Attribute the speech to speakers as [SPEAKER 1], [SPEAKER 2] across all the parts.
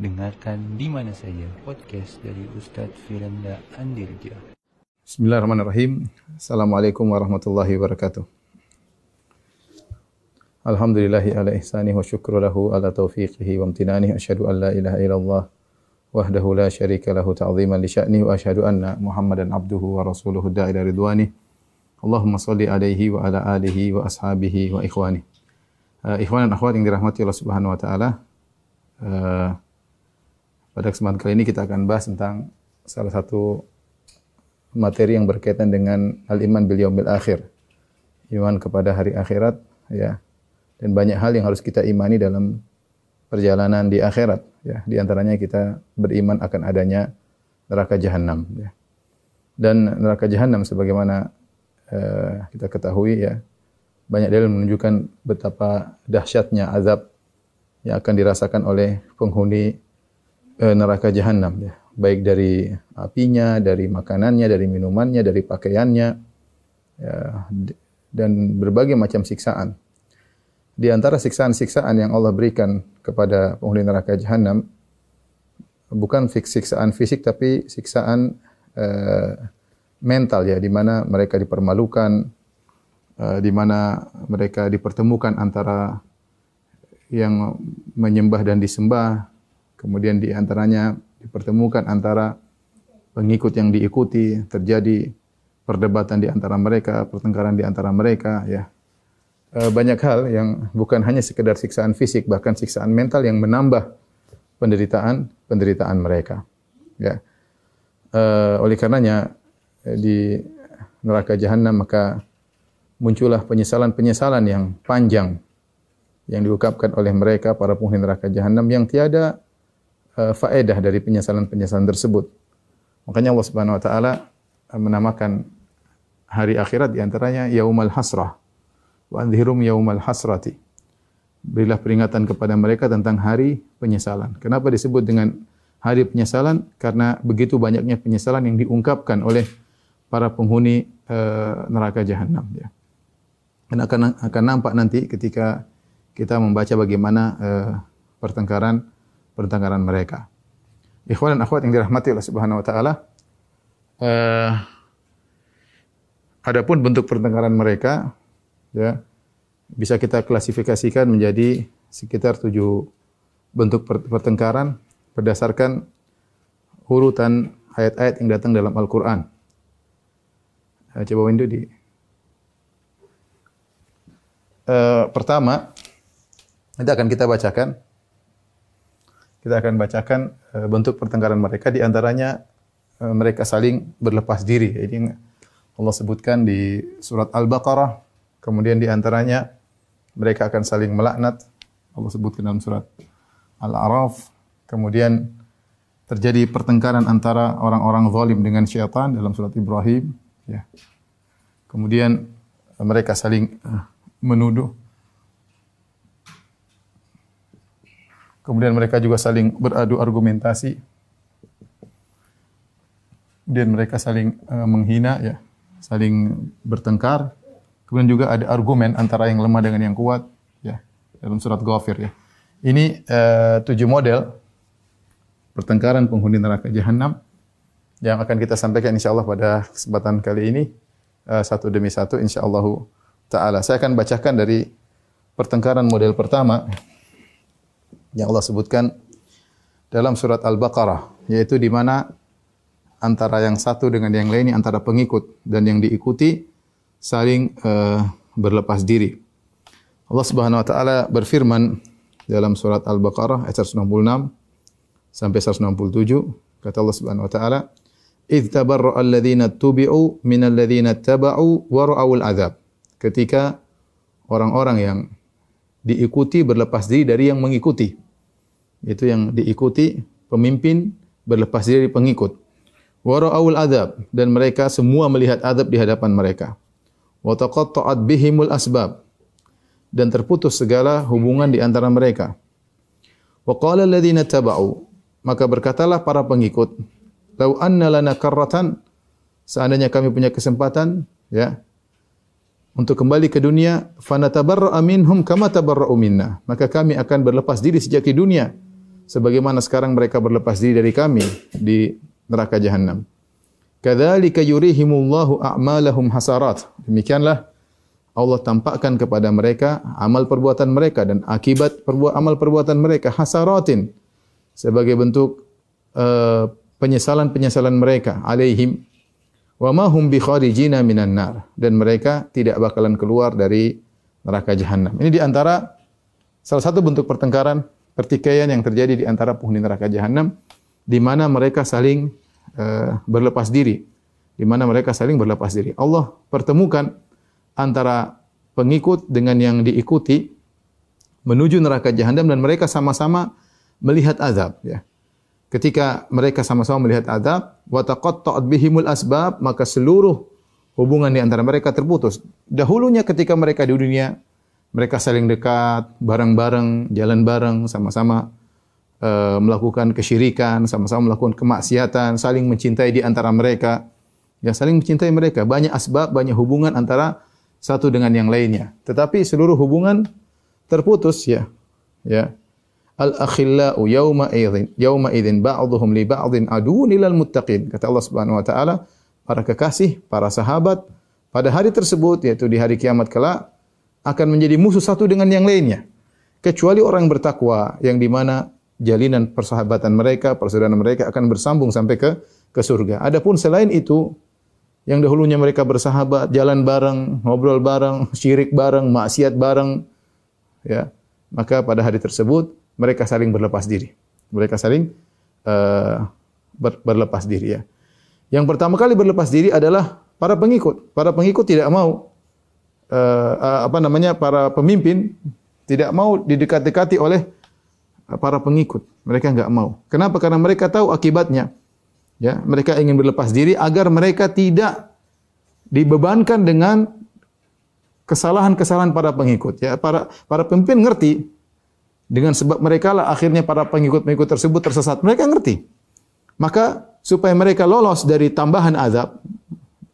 [SPEAKER 1] Dengarkan di mana saja podcast dari Ustadz Firanda Andirja.
[SPEAKER 2] Bismillahirrahmanirrahim. Assalamualaikum warahmatullahi wabarakatuh. Alhamdulillahi ala ihsani wa syukru lahu ala taufiqihi wa amtinani. Asyhadu an la ilaha illallah wahdahu la syarika lahu ta'ziman li sya'ni wa asyhadu anna Muhammadan abduhu wa rasuluhu da'ila ridwani. Allahumma salli alaihi wa ala alihi wa ashabihi wa ikhwani. Uh, ikhwan dan akhwat yang dirahmati Allah Subhanahu wa taala. Uh, pada kesempatan kali ini kita akan bahas tentang salah satu materi yang berkaitan dengan al-iman bil yaumil akhir. Iman kepada hari akhirat ya. Dan banyak hal yang harus kita imani dalam perjalanan di akhirat ya. Di antaranya kita beriman akan adanya neraka jahanam ya. Dan neraka jahanam sebagaimana uh, kita ketahui ya, banyak dalil menunjukkan betapa dahsyatnya azab yang akan dirasakan oleh penghuni neraka jahanam ya. Baik dari apinya, dari makanannya, dari minumannya, dari pakaiannya ya, dan berbagai macam siksaan. Di antara siksaan-siksaan yang Allah berikan kepada penghuni neraka jahanam bukan siksaan fisik tapi siksaan e, mental ya di mana mereka dipermalukan, Eh, di mana mereka dipertemukan antara yang menyembah dan disembah, kemudian di antaranya dipertemukan antara pengikut yang diikuti, terjadi perdebatan di antara mereka, pertengkaran di antara mereka, ya. Eh, banyak hal yang bukan hanya sekedar siksaan fisik, bahkan siksaan mental yang menambah penderitaan penderitaan mereka. Ya. Uh, oleh karenanya di neraka jahanam maka muncullah penyesalan-penyesalan yang panjang yang diungkapkan oleh mereka para penghuni neraka jahanam yang tiada uh, faedah dari penyesalan-penyesalan tersebut. Makanya Allah Subhanahu wa taala uh, menamakan hari akhirat di antaranya yaumal hasrah wa anzirum yaumal hasrati. Berilah peringatan kepada mereka tentang hari penyesalan. Kenapa disebut dengan hari penyesalan? Karena begitu banyaknya penyesalan yang diungkapkan oleh para penghuni uh, neraka jahanam ya. Dan akan akan nampak nanti ketika kita membaca bagaimana pertengkaran pertengkaran mereka. Ikhwan dan akhwat yang dirahmati Allah Subhanahu wa taala, uh, adapun bentuk pertengkaran mereka ya bisa kita klasifikasikan menjadi sekitar tujuh bentuk pertengkaran berdasarkan urutan ayat-ayat yang datang dalam Al-Qur'an. Uh, coba window di uh, pertama nanti akan kita bacakan. Kita akan bacakan uh, bentuk pertengkaran mereka di antaranya uh, mereka saling berlepas diri. Jadi Allah sebutkan di surat Al-Baqarah, kemudian di antaranya mereka akan saling melaknat. Allah sebutkan dalam surat Al-A'raf. Kemudian terjadi pertengkaran antara orang-orang zalim dengan syaitan dalam surat Ibrahim, ya. Kemudian mereka saling menuduh. Kemudian mereka juga saling beradu argumentasi. Kemudian mereka saling uh, menghina ya, saling bertengkar. Kemudian juga ada argumen antara yang lemah dengan yang kuat ya dalam surat Ghafir ya. Ini uh, tujuh model pertengkaran penghuni neraka jahanam yang akan kita sampaikan insyaallah pada kesempatan kali ini uh, satu demi satu insyaallah taala. Saya akan bacakan dari pertengkaran model pertama yang Allah sebutkan dalam surat Al-Baqarah, yaitu di mana antara yang satu dengan yang lainnya antara pengikut dan yang diikuti saling uh, berlepas diri. Allah Subhanahu wa taala berfirman dalam surat Al-Baqarah ayat 166 sampai 167 kata Allah Subhanahu wa taala id tabarra'a alladziina tubi'u minal ladziina taba'u wa ra'awul adzab ketika orang-orang yang diikuti berlepas diri dari yang mengikuti. Itu yang diikuti pemimpin berlepas diri dari pengikut. Wara'ul adab dan mereka semua melihat adab di hadapan mereka. Wa taqatta'at bihimul asbab dan terputus segala hubungan di antara mereka. Wa qala alladziina taba'u maka berkatalah para pengikut, "Lau anna lana karratan" seandainya kami punya kesempatan, ya, untuk kembali ke dunia fanatabarra'a minhum kama tabarra'u minna maka kami akan berlepas diri sejak di dunia sebagaimana sekarang mereka berlepas diri dari kami di neraka jahanam. Kadzalika yurihimullahu a'malahum hasarat. Demikianlah Allah tampakkan kepada mereka amal perbuatan mereka dan akibat perbuat amal perbuatan mereka hasaratin sebagai bentuk uh, penyesalan-penyesalan mereka alaihim wa ma hum bi kharijina minan nar dan mereka tidak bakalan keluar dari neraka jahanam. Ini di antara salah satu bentuk pertengkaran pertikaian yang terjadi di antara penghuni neraka jahanam di mana mereka saling uh, berlepas diri, di mana mereka saling berlepas diri. Allah pertemukan antara pengikut dengan yang diikuti menuju neraka jahanam dan mereka sama-sama melihat azab ya. Ketika mereka sama-sama melihat azab, wa taqatta'at bihimul asbab, maka seluruh hubungan di antara mereka terputus. Dahulunya ketika mereka di dunia, mereka saling dekat, bareng-bareng, jalan bareng, sama-sama uh, melakukan kesyirikan, sama-sama melakukan kemaksiatan, saling mencintai di antara mereka. Ya, saling mencintai mereka. Banyak asbab, banyak hubungan antara satu dengan yang lainnya. Tetapi seluruh hubungan terputus ya. Ya. Al akhillau yauma idzin yauma idzin ba'dhum li ba'dhin adun ilal muttaqin. Kata Allah Subhanahu wa taala, para kekasih, para sahabat pada hari tersebut yaitu di hari kiamat kelak akan menjadi musuh satu dengan yang lainnya. Kecuali orang bertakwa yang di mana jalinan persahabatan mereka, persaudaraan mereka akan bersambung sampai ke ke surga. Adapun selain itu, yang dahulunya mereka bersahabat, jalan bareng, ngobrol bareng, syirik bareng, maksiat bareng, ya, maka pada hari tersebut mereka saling berlepas diri. Mereka saling uh, ber, berlepas diri ya. Yang pertama kali berlepas diri adalah para pengikut. Para pengikut tidak mau uh, apa namanya para pemimpin tidak mau didekat-dekati oleh para pengikut. Mereka enggak mau. Kenapa? Karena mereka tahu akibatnya. Ya, mereka ingin berlepas diri agar mereka tidak dibebankan dengan kesalahan-kesalahan para pengikut. Ya, para para pemimpin ngerti dengan sebab mereka lah akhirnya para pengikut-pengikut tersebut tersesat. Mereka ngerti. Maka supaya mereka lolos dari tambahan azab,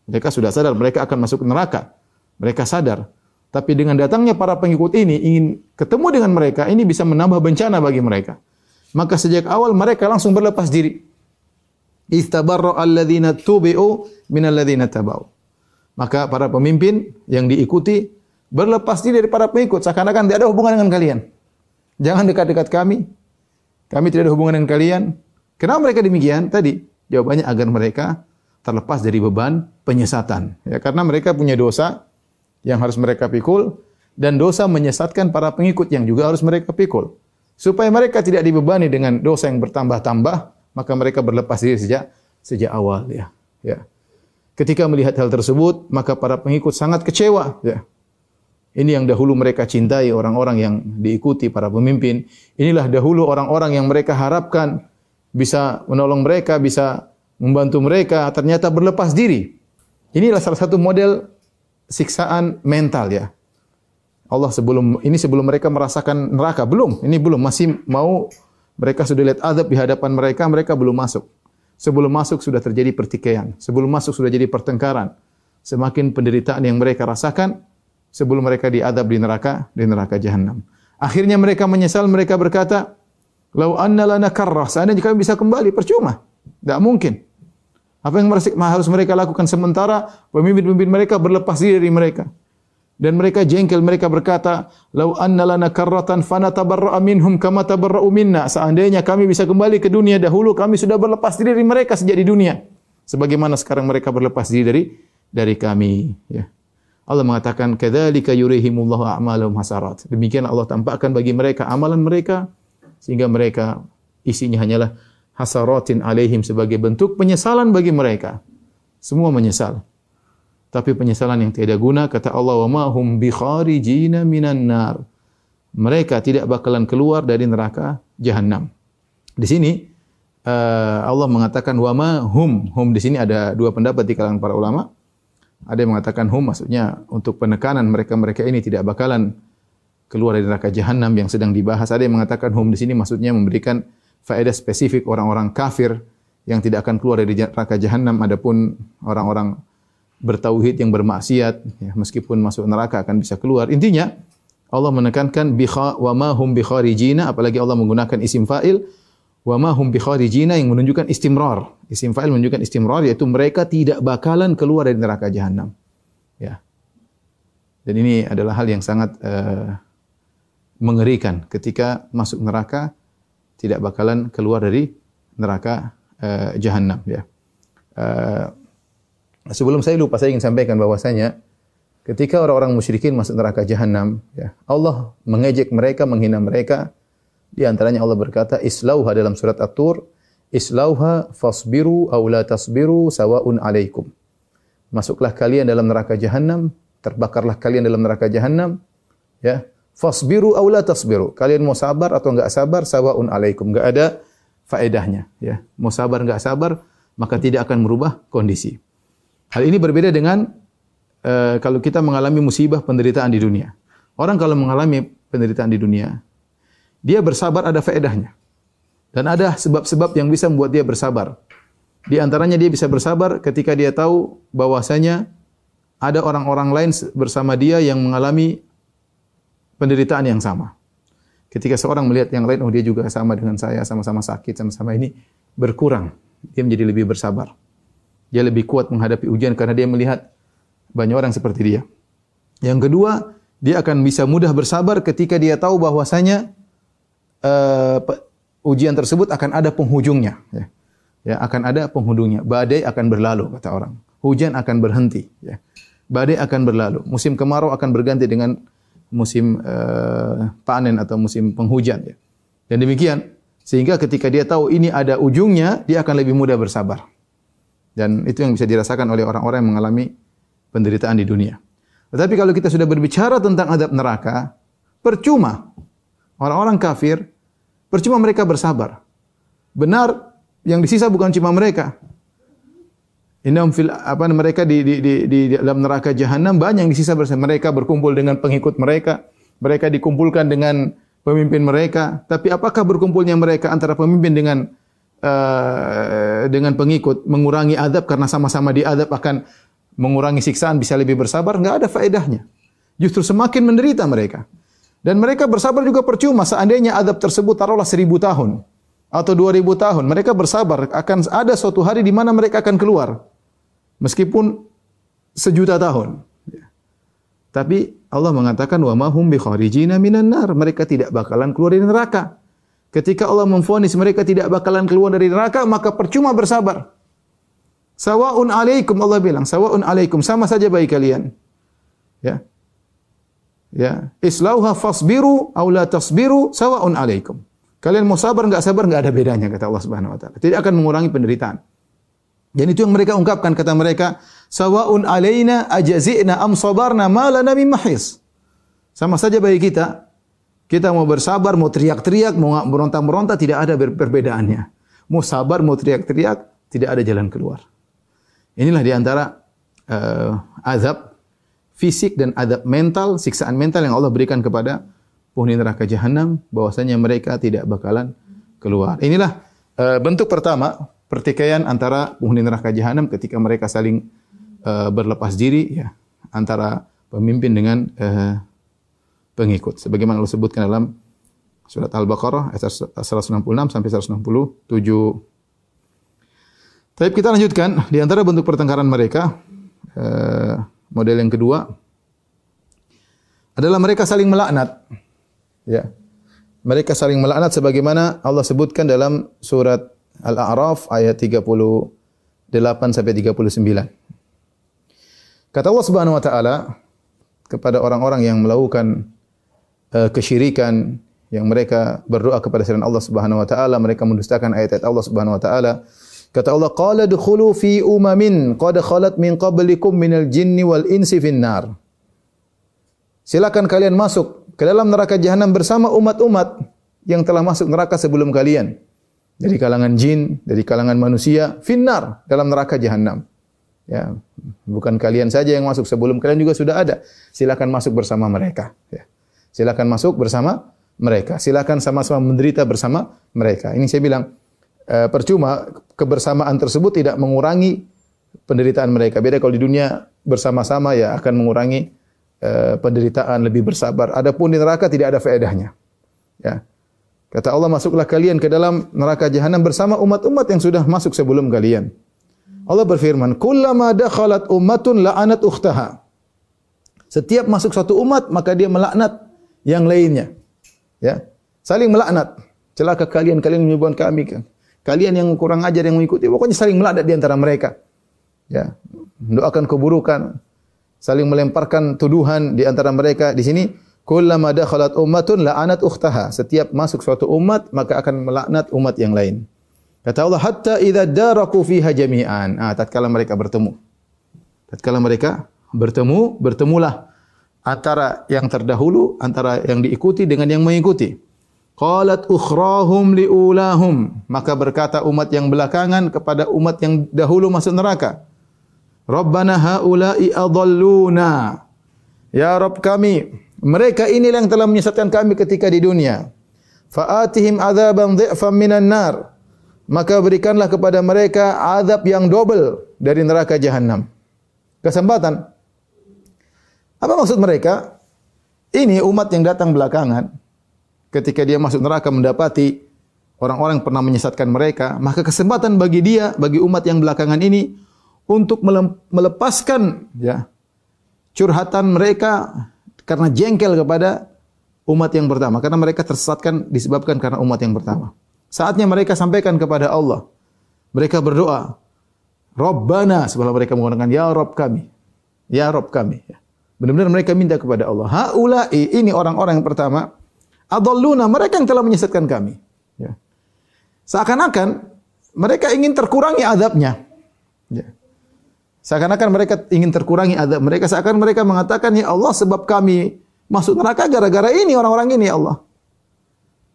[SPEAKER 2] mereka sudah sadar mereka akan masuk neraka. Mereka sadar. Tapi dengan datangnya para pengikut ini ingin ketemu dengan mereka, ini bisa menambah bencana bagi mereka. Maka sejak awal mereka langsung berlepas diri. Istabarra alladhina tubi'u minalladhina tabau. Maka para pemimpin yang diikuti berlepas diri dari para pengikut seakan-akan tidak ada hubungan dengan kalian. Jangan dekat-dekat kami. Kami tidak ada hubungan dengan kalian. Kenapa mereka demikian? Tadi jawabannya agar mereka terlepas dari beban penyesatan. Ya, karena mereka punya dosa yang harus mereka pikul dan dosa menyesatkan para pengikut yang juga harus mereka pikul. Supaya mereka tidak dibebani dengan dosa yang bertambah-tambah, maka mereka berlepas diri sejak sejak awal ya. Ya. Ketika melihat hal tersebut, maka para pengikut sangat kecewa ya. Ini yang dahulu mereka cintai orang-orang yang diikuti para pemimpin. Inilah dahulu orang-orang yang mereka harapkan bisa menolong mereka, bisa membantu mereka, ternyata berlepas diri. Inilah salah satu model siksaan mental ya. Allah sebelum ini sebelum mereka merasakan neraka belum, ini belum masih mau mereka sudah lihat azab di hadapan mereka, mereka belum masuk. Sebelum masuk sudah terjadi pertikaian, sebelum masuk sudah jadi pertengkaran. Semakin penderitaan yang mereka rasakan sebelum mereka diadab di neraka, di neraka jahanam. Akhirnya mereka menyesal, mereka berkata, "Lau anna lana karrah, seandainya kami bisa kembali, percuma. Tidak mungkin. Apa yang harus mereka lakukan sementara pemimpin-pemimpin mereka berlepas diri dari mereka. Dan mereka jengkel, mereka berkata, "Lau anna lana karratan fanatabarra'a minhum kama tabarra'u minna." Seandainya kami bisa kembali ke dunia dahulu, kami sudah berlepas diri dari mereka sejak di dunia. Sebagaimana sekarang mereka berlepas diri dari dari kami, ya. Allah mengatakan, "Kadzalika yurihimullahu a'malahum hasarat." Demikian Allah tampakkan bagi mereka amalan mereka sehingga mereka isinya hanyalah hasaratin alaihim sebagai bentuk penyesalan bagi mereka. Semua menyesal. Tapi penyesalan yang tidak guna kata Allah wa ma hum bi kharijina minan nar. Mereka tidak bakalan keluar dari neraka jahanam. Di sini uh, Allah mengatakan wa ma hum. Hum di sini ada dua pendapat di kalangan para ulama. Ada yang mengatakan hum maksudnya untuk penekanan mereka-mereka ini tidak bakalan keluar dari neraka jahanam yang sedang dibahas. Ada yang mengatakan hum di sini maksudnya memberikan faedah spesifik orang-orang kafir yang tidak akan keluar dari neraka jahanam adapun orang-orang bertauhid yang bermaksiat ya, meskipun masuk neraka akan bisa keluar. Intinya Allah menekankan biha wa ma hum bi kharijina apalagi Allah menggunakan isim fa'il Wa ma hum bikharijina yang menunjukkan istimrar. Isim fa'il menunjukkan istimrar yaitu mereka tidak bakalan keluar dari neraka jahanam. Ya. Dan ini adalah hal yang sangat uh, mengerikan ketika masuk neraka tidak bakalan keluar dari neraka uh, jahanam ya. Uh, sebelum saya lupa saya ingin sampaikan bahwasanya ketika orang-orang musyrikin masuk neraka jahanam ya, Allah mengejek mereka, menghina mereka. Di antaranya Allah berkata, "Islauha" dalam surat At-Tur, "Islauha fasbiru aw la tasbiru sawaun alaikum." Masuklah kalian dalam neraka jahanam, terbakarlah kalian dalam neraka jahanam, ya. Fasbiru aw la tasbiru. Kalian mau sabar atau enggak sabar, sawaun alaikum. Enggak ada faedahnya, ya. Mau sabar enggak sabar, maka tidak akan merubah kondisi. Hal ini berbeda dengan uh, kalau kita mengalami musibah penderitaan di dunia. Orang kalau mengalami penderitaan di dunia, dia bersabar ada faedahnya. Dan ada sebab-sebab yang bisa membuat dia bersabar. Di antaranya dia bisa bersabar ketika dia tahu bahwasanya ada orang-orang lain bersama dia yang mengalami penderitaan yang sama. Ketika seorang melihat yang lain, oh dia juga sama dengan saya, sama-sama sakit, sama-sama ini, berkurang. Dia menjadi lebih bersabar. Dia lebih kuat menghadapi ujian karena dia melihat banyak orang seperti dia. Yang kedua, dia akan bisa mudah bersabar ketika dia tahu bahwasanya uh, ujian tersebut akan ada penghujungnya. Ya. ya, akan ada penghujungnya. Badai akan berlalu, kata orang. Hujan akan berhenti. Ya. Badai akan berlalu. Musim kemarau akan berganti dengan musim uh, panen atau musim penghujan ya. Dan demikian sehingga ketika dia tahu ini ada ujungnya, dia akan lebih mudah bersabar. Dan itu yang bisa dirasakan oleh orang-orang yang mengalami penderitaan di dunia. Tetapi kalau kita sudah berbicara tentang adab neraka, percuma orang-orang kafir, percuma mereka bersabar. Benar yang disisa bukan cuma mereka, Innahum fil apa mereka di, di, di, di dalam neraka jahanam banyak yang disisa bersama mereka berkumpul dengan pengikut mereka. Mereka dikumpulkan dengan pemimpin mereka. Tapi apakah berkumpulnya mereka antara pemimpin dengan uh, dengan pengikut mengurangi adab karena sama-sama diadab akan mengurangi siksaan bisa lebih bersabar? Enggak ada faedahnya. Justru semakin menderita mereka. Dan mereka bersabar juga percuma seandainya adab tersebut taruhlah seribu tahun atau dua ribu tahun. Mereka bersabar akan ada suatu hari di mana mereka akan keluar. Meskipun sejuta tahun. Tapi Allah mengatakan wa bi kharijina minan nar. Mereka tidak bakalan keluar dari neraka. Ketika Allah memfonis mereka tidak bakalan keluar dari neraka, maka percuma bersabar. Sawaun alaikum Allah bilang, sawaun alaikum sama saja bagi kalian. Ya. Ya, islauha fasbiru aw la tasbiru sawaun alaikum. Kalian mau sabar enggak sabar enggak ada bedanya kata Allah Subhanahu wa taala. Tidak akan mengurangi penderitaan. Dan itu yang mereka ungkapkan kata mereka, sawaun alaina ajazina am sabarna ma lana min mahis. Sama saja bagi kita. Kita mau bersabar, mau teriak-teriak, mau meronta-meronta tidak ada perbedaannya. Mau sabar, mau teriak-teriak, tidak ada jalan keluar. Inilah di antara uh, azab fisik dan azab mental, siksaan mental yang Allah berikan kepada penghuni neraka jahanam bahwasanya mereka tidak bakalan keluar. Inilah uh, bentuk pertama pertikaian antara penghuni neraka jahanam ketika mereka saling uh, berlepas diri ya antara pemimpin dengan uh, pengikut sebagaimana Allah sebutkan dalam surat Al-Baqarah ayat 166 sampai 167. Tapi kita lanjutkan di antara bentuk pertengkaran mereka uh, model yang kedua adalah mereka saling melaknat. Ya. Mereka saling melaknat sebagaimana Allah sebutkan dalam surat Al-A'raf ayat 38 sampai 39. Kata Allah Subhanahu wa taala kepada orang-orang yang melakukan uh, kesyirikan yang mereka berdoa kepada selain Allah Subhanahu wa taala, mereka mendustakan ayat-ayat Allah Subhanahu wa taala. Kata Allah, "Qala dukhulu fi umamin qad khalat min qablikum minal jinni wal insi finnar." Silakan kalian masuk ke dalam neraka jahanam bersama umat-umat yang telah masuk neraka sebelum kalian dari kalangan jin, dari kalangan manusia, finnar dalam neraka jahanam. Ya, bukan kalian saja yang masuk sebelum kalian juga sudah ada. Silakan masuk bersama mereka. Ya. Silakan masuk bersama mereka. Silakan sama-sama menderita bersama mereka. Ini saya bilang e, percuma kebersamaan tersebut tidak mengurangi penderitaan mereka. Beda kalau di dunia bersama-sama ya akan mengurangi e, penderitaan, lebih bersabar. Adapun di neraka tidak ada faedahnya. Ya. Kata Allah, masuklah kalian ke dalam neraka jahanam bersama umat-umat yang sudah masuk sebelum kalian. Allah berfirman, "Kullama dakhalat ummatun la'anat ukhtaha." Setiap masuk satu umat, maka dia melaknat yang lainnya. Ya. Saling melaknat. Celaka kalian, kalian menyebabkan kami. Kalian yang kurang ajar yang mengikuti, pokoknya saling melaknat di antara mereka. Ya. Mendoakan keburukan, saling melemparkan tuduhan di antara mereka. Di sini Kullama dakhalat ummatun la'anat ukhtaha. Setiap masuk suatu umat maka akan melaknat umat yang lain. Kata Allah hatta idza daraku fiha jami'an. Ah, tatkala mereka bertemu. Tatkala mereka bertemu, bertemulah antara yang terdahulu, antara yang diikuti dengan yang mengikuti. Qalat ukhrahum liulahum. Maka berkata umat yang belakangan kepada umat yang dahulu masuk neraka. Rabbana haula'i adalluna. Ya Rabb kami, mereka inilah yang telah menyesatkan kami ketika di dunia. Fa'atihim adzaban dhi'fan minan nar. Maka berikanlah kepada mereka azab yang double dari neraka jahanam. Kesempatan. Apa maksud mereka? Ini umat yang datang belakangan ketika dia masuk neraka mendapati orang-orang pernah menyesatkan mereka, maka kesempatan bagi dia, bagi umat yang belakangan ini untuk melepaskan ya curhatan mereka karena jengkel kepada umat yang pertama karena mereka tersesatkan disebabkan karena umat yang pertama. Saatnya mereka sampaikan kepada Allah. Mereka berdoa, Rabbana sebelum mereka menggunakan ya Rabb kami. Ya Rabb kami. Benar-benar mereka minta kepada Allah. Haulai ini orang-orang yang pertama adalluna mereka yang telah menyesatkan kami. Ya. Seakan-akan mereka ingin terkurangi adabnya. Ya. Seakan-akan mereka ingin terkurangi adab mereka. Seakan mereka mengatakan, Ya Allah sebab kami masuk neraka gara-gara ini orang-orang ini ya Allah.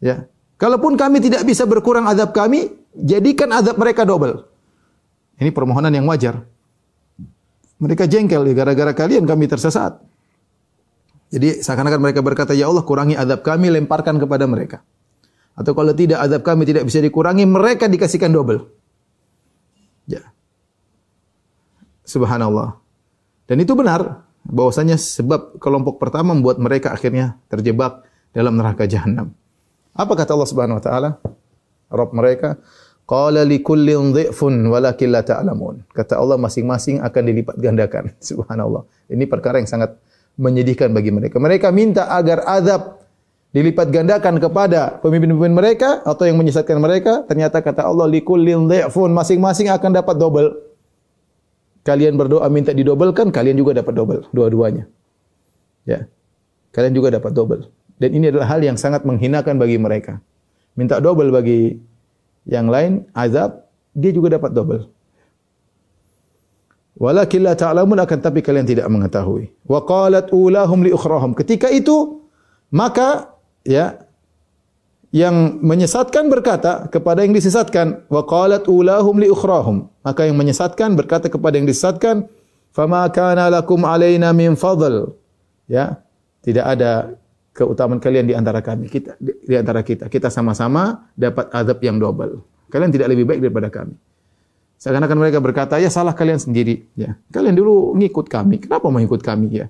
[SPEAKER 2] Ya. Kalaupun kami tidak bisa berkurang adab kami, jadikan adab mereka double. Ini permohonan yang wajar. Mereka jengkel ya, gara-gara kalian kami tersesat. Jadi seakan-akan mereka berkata, Ya Allah kurangi adab kami, lemparkan kepada mereka. Atau kalau tidak adab kami tidak bisa dikurangi, mereka dikasihkan double. Ya. Subhanallah. Dan itu benar bahwasanya sebab kelompok pertama membuat mereka akhirnya terjebak dalam neraka jahanam. Apa kata Allah Subhanahu wa taala? Rabb mereka, qala likullin dhi'fun walakin la ta'lamun. Kata Allah masing-masing akan dilipat gandakan. Subhanallah. Ini perkara yang sangat menyedihkan bagi mereka. Mereka minta agar azab dilipat gandakan kepada pemimpin-pemimpin mereka atau yang menyesatkan mereka. Ternyata kata Allah likullin dhi'fun masing-masing akan dapat double kalian berdoa minta didobelkan, kalian juga dapat double dua-duanya. Ya. Kalian juga dapat double. Dan ini adalah hal yang sangat menghinakan bagi mereka. Minta double bagi yang lain, azab, dia juga dapat double. Walakin la ta'lamun akan tapi kalian tidak mengetahui. Wa qalat ulahum li ukhrahum. Ketika itu maka ya yang menyesatkan berkata kepada yang disesatkan wa qalat ulahum li ukhrahum. Maka yang menyesatkan berkata kepada yang disesatkan fama kana lakum alaina min fadl. Ya tidak ada keutamaan kalian di antara kami kita di, antara kita. Kita sama-sama dapat azab yang double. Kalian tidak lebih baik daripada kami seakan-akan mereka berkata ya salah kalian sendiri ya kalian dulu ngikut kami kenapa mau ikut kami ya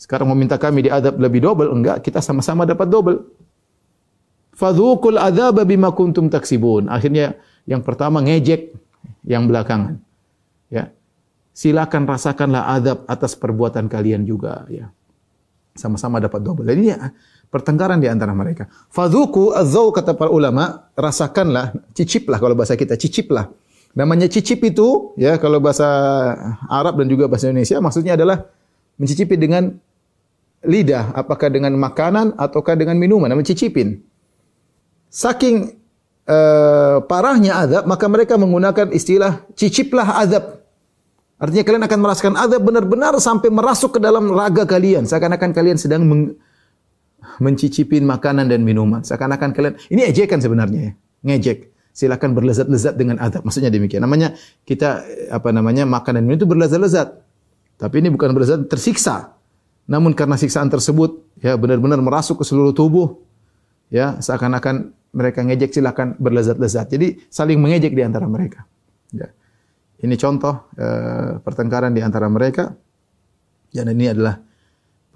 [SPEAKER 2] sekarang meminta kami diadab lebih double enggak kita sama-sama dapat double Fadhuqul adzaba bima kuntum taksibun. Akhirnya yang pertama ngejek yang belakangan. Ya. Silakan rasakanlah azab atas perbuatan kalian juga ya. Sama-sama dapat double. Jadi ya, pertengkaran di antara mereka. Fadhuku adzau kata para ulama, rasakanlah, ciciplah kalau bahasa kita, ciciplah. Namanya cicip itu ya kalau bahasa Arab dan juga bahasa Indonesia maksudnya adalah mencicipi dengan lidah, apakah dengan makanan ataukah dengan minuman, namanya cicipin saking uh, parahnya azab, maka mereka menggunakan istilah ciciplah azab. Artinya kalian akan merasakan azab benar-benar sampai merasuk ke dalam raga kalian. Seakan-akan kalian sedang meng mencicipin makanan dan minuman. Seakan-akan kalian ini ejekan sebenarnya ya. Ngejek. Silakan berlezat-lezat dengan azab. Maksudnya demikian. Namanya kita apa namanya makan dan minum itu berlezat-lezat. Tapi ini bukan berlezat tersiksa. Namun karena siksaan tersebut ya benar-benar merasuk ke seluruh tubuh ya seakan-akan mereka ngejek silakan berlezat-lezat. Jadi saling mengejek di antara mereka. Ya. Ini contoh uh, pertengkaran di antara mereka. Dan ini adalah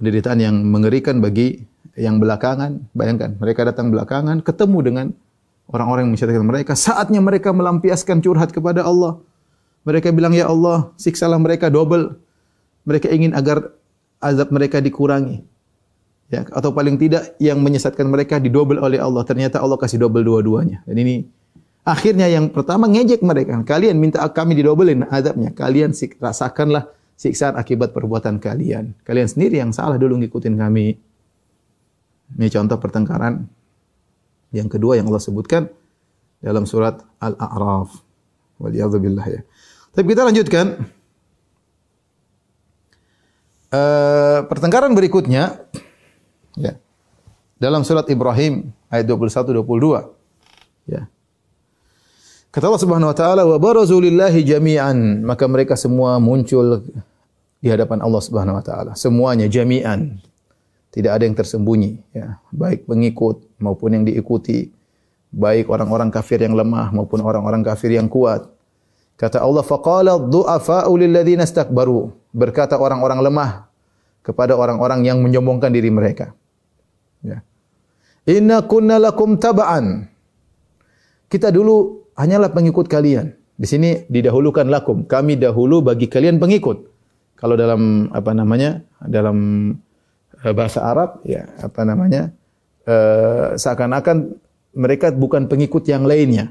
[SPEAKER 2] penderitaan yang mengerikan bagi yang belakangan, bayangkan mereka datang belakangan ketemu dengan orang-orang yang mensyariatkan mereka, saatnya mereka melampiaskan curhat kepada Allah. Mereka bilang, "Ya Allah, siksalah mereka double." Mereka ingin agar azab mereka dikurangi. Ya, atau paling tidak yang menyesatkan mereka didobel oleh Allah. Ternyata Allah kasih double dua-duanya. Dan ini akhirnya yang pertama ngejek mereka. Kalian minta kami didobelin azabnya. Kalian rasakanlah siksaan akibat perbuatan kalian. Kalian sendiri yang salah dulu ngikutin kami. Ini contoh pertengkaran yang kedua yang Allah sebutkan dalam surat Al-A'raf. Waliyadzubillah ya. Tapi kita lanjutkan. Uh, pertengkaran berikutnya ya. Dalam surat Ibrahim ayat 21 22. Ya. Kata Allah Subhanahu wa taala wa barazu lillahi jami'an, maka mereka semua muncul di hadapan Allah Subhanahu wa taala. Semuanya jami'an. Tidak ada yang tersembunyi ya, baik pengikut maupun yang diikuti, baik orang-orang kafir yang lemah maupun orang-orang kafir yang kuat. Kata Allah faqala dhu'afa'u lilladzina istakbaru. Berkata orang-orang lemah kepada orang-orang yang menyombongkan diri mereka. Ya. Inna kunna lakum taba'an. Kita dulu hanyalah pengikut kalian. Di sini didahulukan lakum. Kami dahulu bagi kalian pengikut. Kalau dalam apa namanya? Dalam bahasa Arab ya apa namanya? Uh, seakan-akan mereka bukan pengikut yang lainnya.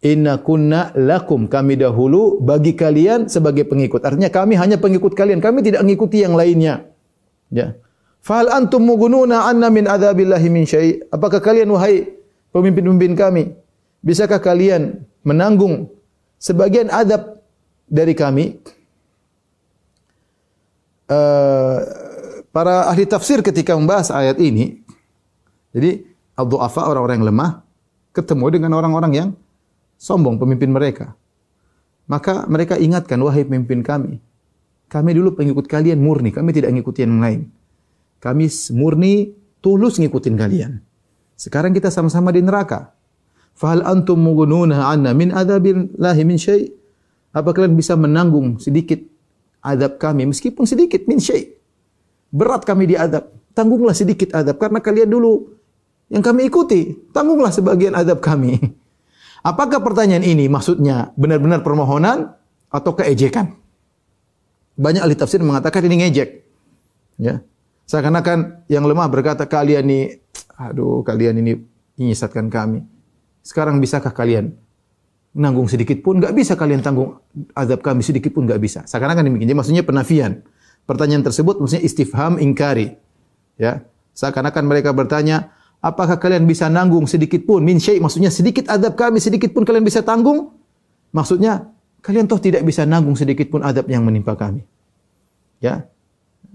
[SPEAKER 2] Inna kunna lakum kami dahulu bagi kalian sebagai pengikut. Artinya kami hanya pengikut kalian. Kami tidak mengikuti yang lainnya. Ya. Fal antum mugununa anna min adzabillahi min syai'? Apakah kalian wahai pemimpin-pemimpin kami, bisakah kalian menanggung sebagian adab dari kami? uh, para ahli tafsir ketika membahas ayat ini, jadi Abdul Afa orang-orang yang lemah ketemu dengan orang-orang yang sombong pemimpin mereka. Maka mereka ingatkan wahai pemimpin kami, kami dulu pengikut kalian murni, kami tidak ngikutin yang lain. Kami murni tulus ngikutin kalian. Sekarang kita sama-sama di neraka. Fahal antum mugununa anna min adabillahi min syai'? Apa kalian bisa menanggung sedikit adab kami meskipun sedikit min syai. Berat kami diadab. Tanggunglah sedikit adab karena kalian dulu yang kami ikuti. Tanggunglah sebagian adab kami. Apakah pertanyaan ini maksudnya benar-benar permohonan atau keejekan? Banyak ahli tafsir mengatakan ini ngejek. Ya. Seakan-akan yang lemah berkata kalian ini aduh kalian ini menyesatkan kami. Sekarang bisakah kalian nanggung sedikit pun nggak bisa kalian tanggung azab kami sedikit pun nggak bisa. Sekarang kan demikian. Jadi maksudnya penafian. Pertanyaan tersebut maksudnya istifham ingkari. Ya. Seakan-akan mereka bertanya, apakah kalian bisa nanggung sedikit pun min syai maksudnya sedikit azab kami sedikit pun kalian bisa tanggung? Maksudnya kalian toh tidak bisa nanggung sedikit pun azab yang menimpa kami. Ya.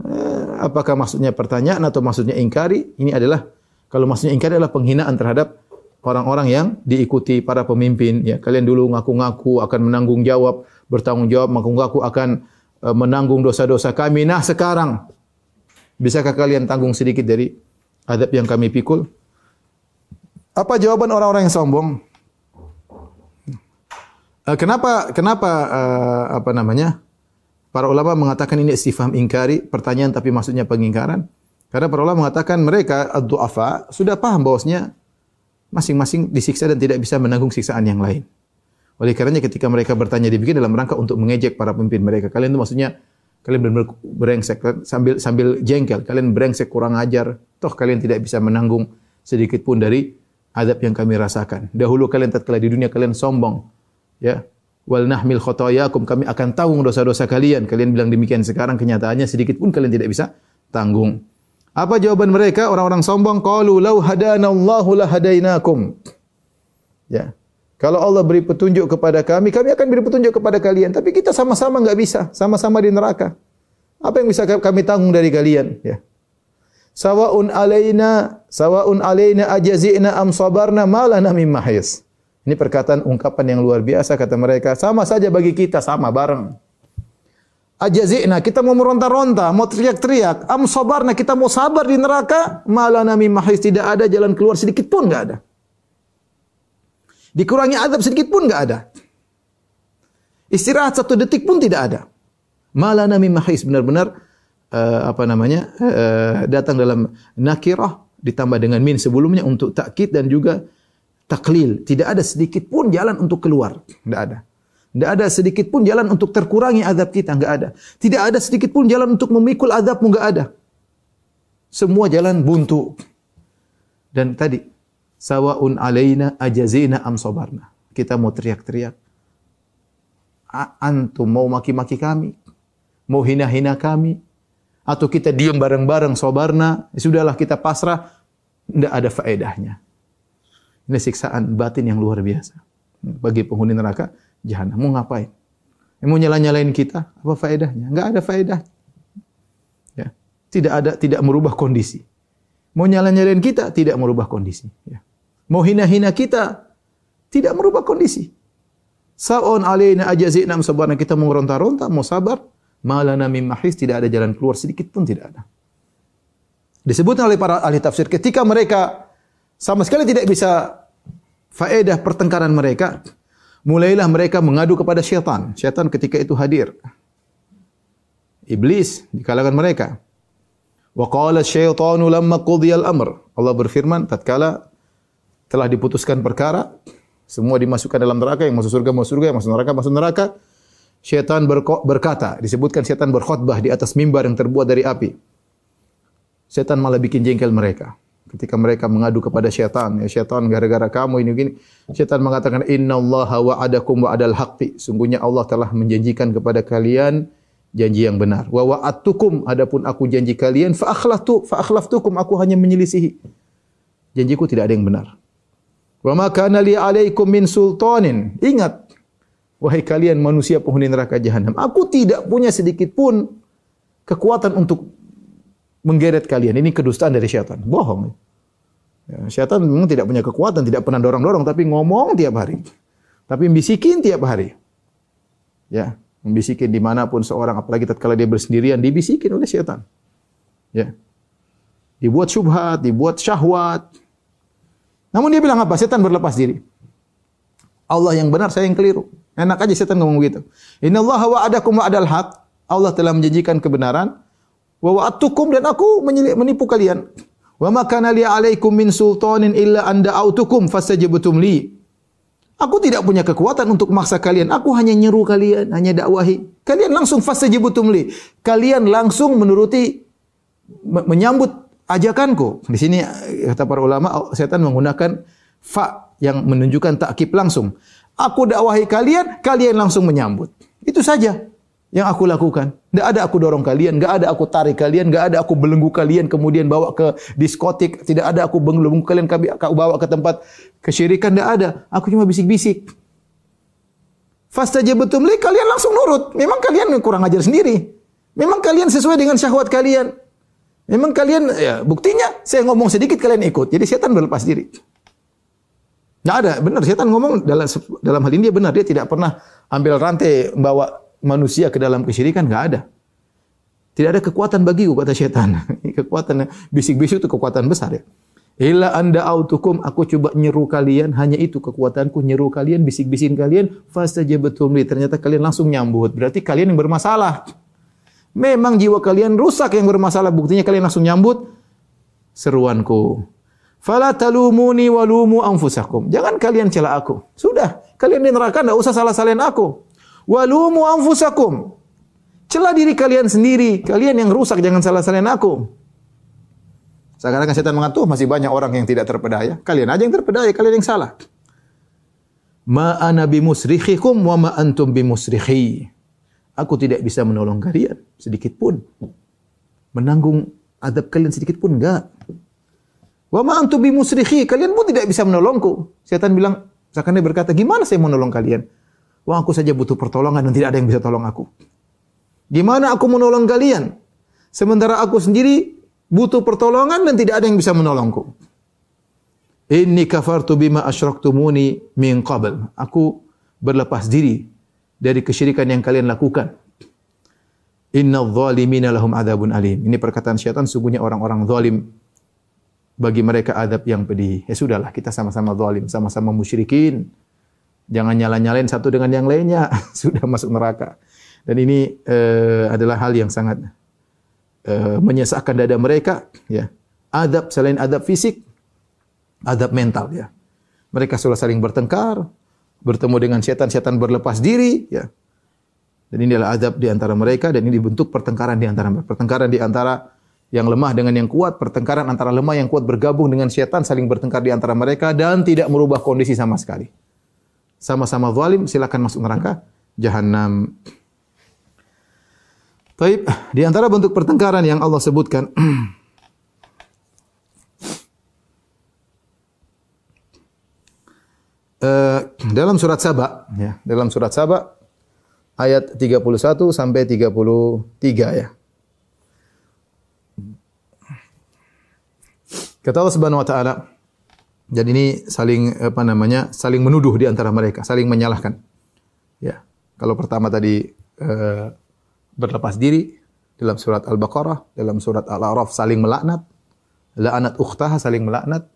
[SPEAKER 2] Eh, apakah maksudnya pertanyaan atau maksudnya ingkari? Ini adalah kalau maksudnya ingkari adalah penghinaan terhadap orang-orang yang diikuti para pemimpin ya kalian dulu ngaku-ngaku akan menanggung jawab bertanggung jawab ngaku-ngaku akan menanggung dosa-dosa kami. Nah sekarang bisakah kalian tanggung sedikit dari adab yang kami pikul? Apa jawaban orang-orang yang sombong? Uh, kenapa kenapa uh, apa namanya? Para ulama mengatakan ini istifham ingkari pertanyaan tapi maksudnya pengingkaran. Karena para ulama mengatakan mereka ad-du'afa sudah paham bahwasanya masing-masing disiksa dan tidak bisa menanggung siksaan yang lain. Oleh karenanya ketika mereka bertanya dibikin dalam rangka untuk mengejek para pemimpin mereka. Kalian itu maksudnya kalian benar-benar brengsek sambil sambil jengkel, kalian brengsek kurang ajar, toh kalian tidak bisa menanggung sedikit pun dari adab yang kami rasakan. Dahulu kalian tatkala di dunia kalian sombong, ya. Wal nahmil khotoyakum kami akan tanggung dosa-dosa kalian. Kalian bilang demikian sekarang kenyataannya sedikit pun kalian tidak bisa tanggung. Apa jawaban mereka orang-orang sombong? Qalu law hadanallahu lahadainakum. Ya. Kalau Allah beri petunjuk kepada kami, kami akan beri petunjuk kepada kalian. Tapi kita sama-sama enggak bisa, sama-sama di neraka. Apa yang bisa kami tanggung dari kalian? Ya. Sawaun alaina, sawaun alaina ajazina am sabarna malana mim mahis. Ini perkataan ungkapan yang luar biasa kata mereka. Sama saja bagi kita, sama bareng ajazina, kita mau meronta-ronta, mau teriak-teriak, am sabarna, kita mau sabar di neraka, malana mim mahis tidak ada jalan keluar sedikit pun enggak ada. Dikurangi adab sedikit pun enggak ada. Istirahat satu detik pun tidak ada. Malana mim mahis benar-benar eh, apa namanya? eh, datang dalam nakirah ditambah dengan min sebelumnya untuk takkid dan juga taklil. Tidak ada sedikit pun jalan untuk keluar. Tidak ada. Tidak ada sedikit pun jalan untuk terkurangi azab kita. Tidak ada. Tidak ada sedikit pun jalan untuk memikul azabmu. Tidak ada. Semua jalan buntu. Dan tadi, sawaun alaina ajazina am sobarna. Kita mau teriak-teriak. Antum mau maki-maki kami. Mau hina-hina kami. Atau kita diam bareng-bareng sobarna. Ya sudahlah kita pasrah. Tidak ada faedahnya. Ini siksaan batin yang luar biasa. Bagi penghuni neraka, jahanam. Mau ngapain? Mau nyala-nyalain kita? Apa faedahnya? Enggak ada faedah. Ya. Tidak ada tidak merubah kondisi. Mau nyala-nyalain kita? Tidak merubah kondisi. Ya. Mau hina-hina kita? Tidak merubah kondisi. Sa'on alaina ajazina sabarna kita mau ronta-ronta, mau sabar, malana mim mahis tidak ada jalan keluar sedikit pun tidak ada. Disebutkan oleh para ahli tafsir ketika mereka sama sekali tidak bisa faedah pertengkaran mereka, mulailah mereka mengadu kepada syaitan. Syaitan ketika itu hadir. Iblis di kalangan mereka. Wa qala syaitanu lamma qudiyal amr. Allah berfirman tatkala telah diputuskan perkara, semua dimasukkan dalam neraka, yang masuk surga masuk surga, yang masuk neraka masuk neraka. Syaitan berkata, disebutkan syaitan berkhutbah di atas mimbar yang terbuat dari api. Syaitan malah bikin jengkel mereka. Ketika mereka mengadu kepada syaitan, ya syaitan gara-gara kamu ini begini. Syaitan mengatakan innallaha wa'adakum wa'adal haqqi. Sungguhnya Allah telah menjanjikan kepada kalian janji yang benar. Wa wa'adtukum adapun aku janji kalian fa akhlaftu fa akhlaftukum aku hanya menyelisihi. Janjiku tidak ada yang benar. Wa ma kana li alaikum min sultanin. Ingat wahai kalian manusia penghuni neraka jahanam, aku tidak punya sedikit pun kekuatan untuk menggeret kalian. Ini kedustaan dari syaitan. Bohong. Ya, syaitan memang tidak punya kekuatan, tidak pernah dorong-dorong, tapi ngomong tiap hari. Tapi bisikin tiap hari. Ya, membisikin di mana pun seorang, apalagi tatkala dia bersendirian, dibisikin oleh syaitan. Ya. Dibuat syubhat, dibuat syahwat. Namun dia bilang apa? Setan berlepas diri. Allah yang benar, saya yang keliru. Enak aja setan ngomong begitu. Inna Allah wa'adakum wa'adal haq. Allah telah menjanjikan kebenaran wa wa'atukum dan aku menipu kalian. Wa ma kana li 'alaikum min sultanin illa an da'autukum fastajabtum li. Aku tidak punya kekuatan untuk maksa kalian. Aku hanya nyeru kalian, hanya dakwahi. Kalian langsung fastajabtum li. Kalian langsung menuruti menyambut ajakanku. Di sini kata para ulama setan menggunakan fa yang menunjukkan takkib langsung. Aku dakwahi kalian, kalian langsung menyambut. Itu saja yang aku lakukan. Tidak ada aku dorong kalian, nggak ada aku tarik kalian, nggak ada aku belenggu kalian kemudian bawa ke diskotik, tidak ada aku belenggu kalian kami bawa ke tempat kesyirikan, tidak ada. Aku cuma bisik-bisik. betul li kalian langsung nurut. Memang kalian kurang ajar sendiri. Memang kalian sesuai dengan syahwat kalian. Memang kalian ya buktinya saya ngomong sedikit kalian ikut. Jadi setan berlepas diri. Tidak ada, benar setan ngomong dalam dalam hal ini dia benar, dia tidak pernah ambil rantai bawa manusia ke dalam kesyirikan nggak ada. Tidak ada kekuatan bagiku kata setan. kekuatan bisik-bisik itu kekuatan besar ya. Illa anda autukum aku coba nyeru kalian hanya itu kekuatanku nyeru kalian bisik-bisikin kalian fastajabatum li ternyata kalian langsung nyambut berarti kalian yang bermasalah memang jiwa kalian rusak yang bermasalah buktinya kalian langsung nyambut seruanku fala talumuni walumu anfusakum jangan kalian cela aku sudah kalian di neraka enggak usah salah-salahin aku Walumu anfusakum. Celah diri kalian sendiri. Kalian yang rusak jangan salah-salahin aku. Sekarang setan mengatakan masih banyak orang yang tidak terpedaya. Kalian aja yang terpedaya, kalian yang salah. Ma ana bimusrikhikum wa ma antum bimusrikhi. Aku tidak bisa menolong kalian sedikit pun. Menanggung adab kalian sedikit pun enggak. Wa ma antum bimusrikhi. Kalian pun tidak bisa menolongku. Setan bilang, seakan dia berkata, gimana saya menolong kalian? Wah, aku saja butuh pertolongan dan tidak ada yang bisa tolong aku. Gimana aku menolong kalian? Sementara aku sendiri butuh pertolongan dan tidak ada yang bisa menolongku. Inni kafartu bima asyraktumuni min qabl. Aku berlepas diri dari kesyirikan yang kalian lakukan. Inna zalimina lahum adabun alim. Ini perkataan syaitan, sungguhnya orang-orang zalim bagi mereka adab yang pedih. Ya sudahlah, kita sama-sama zalim, sama-sama musyrikin. Jangan nyala-nyalain satu dengan yang lainnya, sudah masuk neraka. Dan ini uh, adalah hal yang sangat uh, menyesakkan dada mereka, ya. Adab selain adab fisik, adab mental, ya. Mereka sudah saling bertengkar, bertemu dengan setan-setan berlepas diri, ya. Dan ini adalah adab di antara mereka dan ini dibentuk pertengkaran di antara mereka. Pertengkaran di antara yang lemah dengan yang kuat, pertengkaran antara lemah yang kuat bergabung dengan setan saling bertengkar di antara mereka dan tidak merubah kondisi sama sekali. Sama-sama zalim, silakan masuk neraka jahanam. Taib, di antara bentuk pertengkaran yang Allah sebutkan dalam surat Saba, ya, dalam surat Saba ayat 31 sampai 33 ya. Kata Allah Subhanahu wa taala, jadi ini saling apa namanya? saling menuduh di antara mereka, saling menyalahkan. Ya. Kalau pertama tadi uh, berlepas diri dalam surat Al-Baqarah, dalam surat Al-A'raf saling melaknat, la'anat ukhtaha saling melaknat.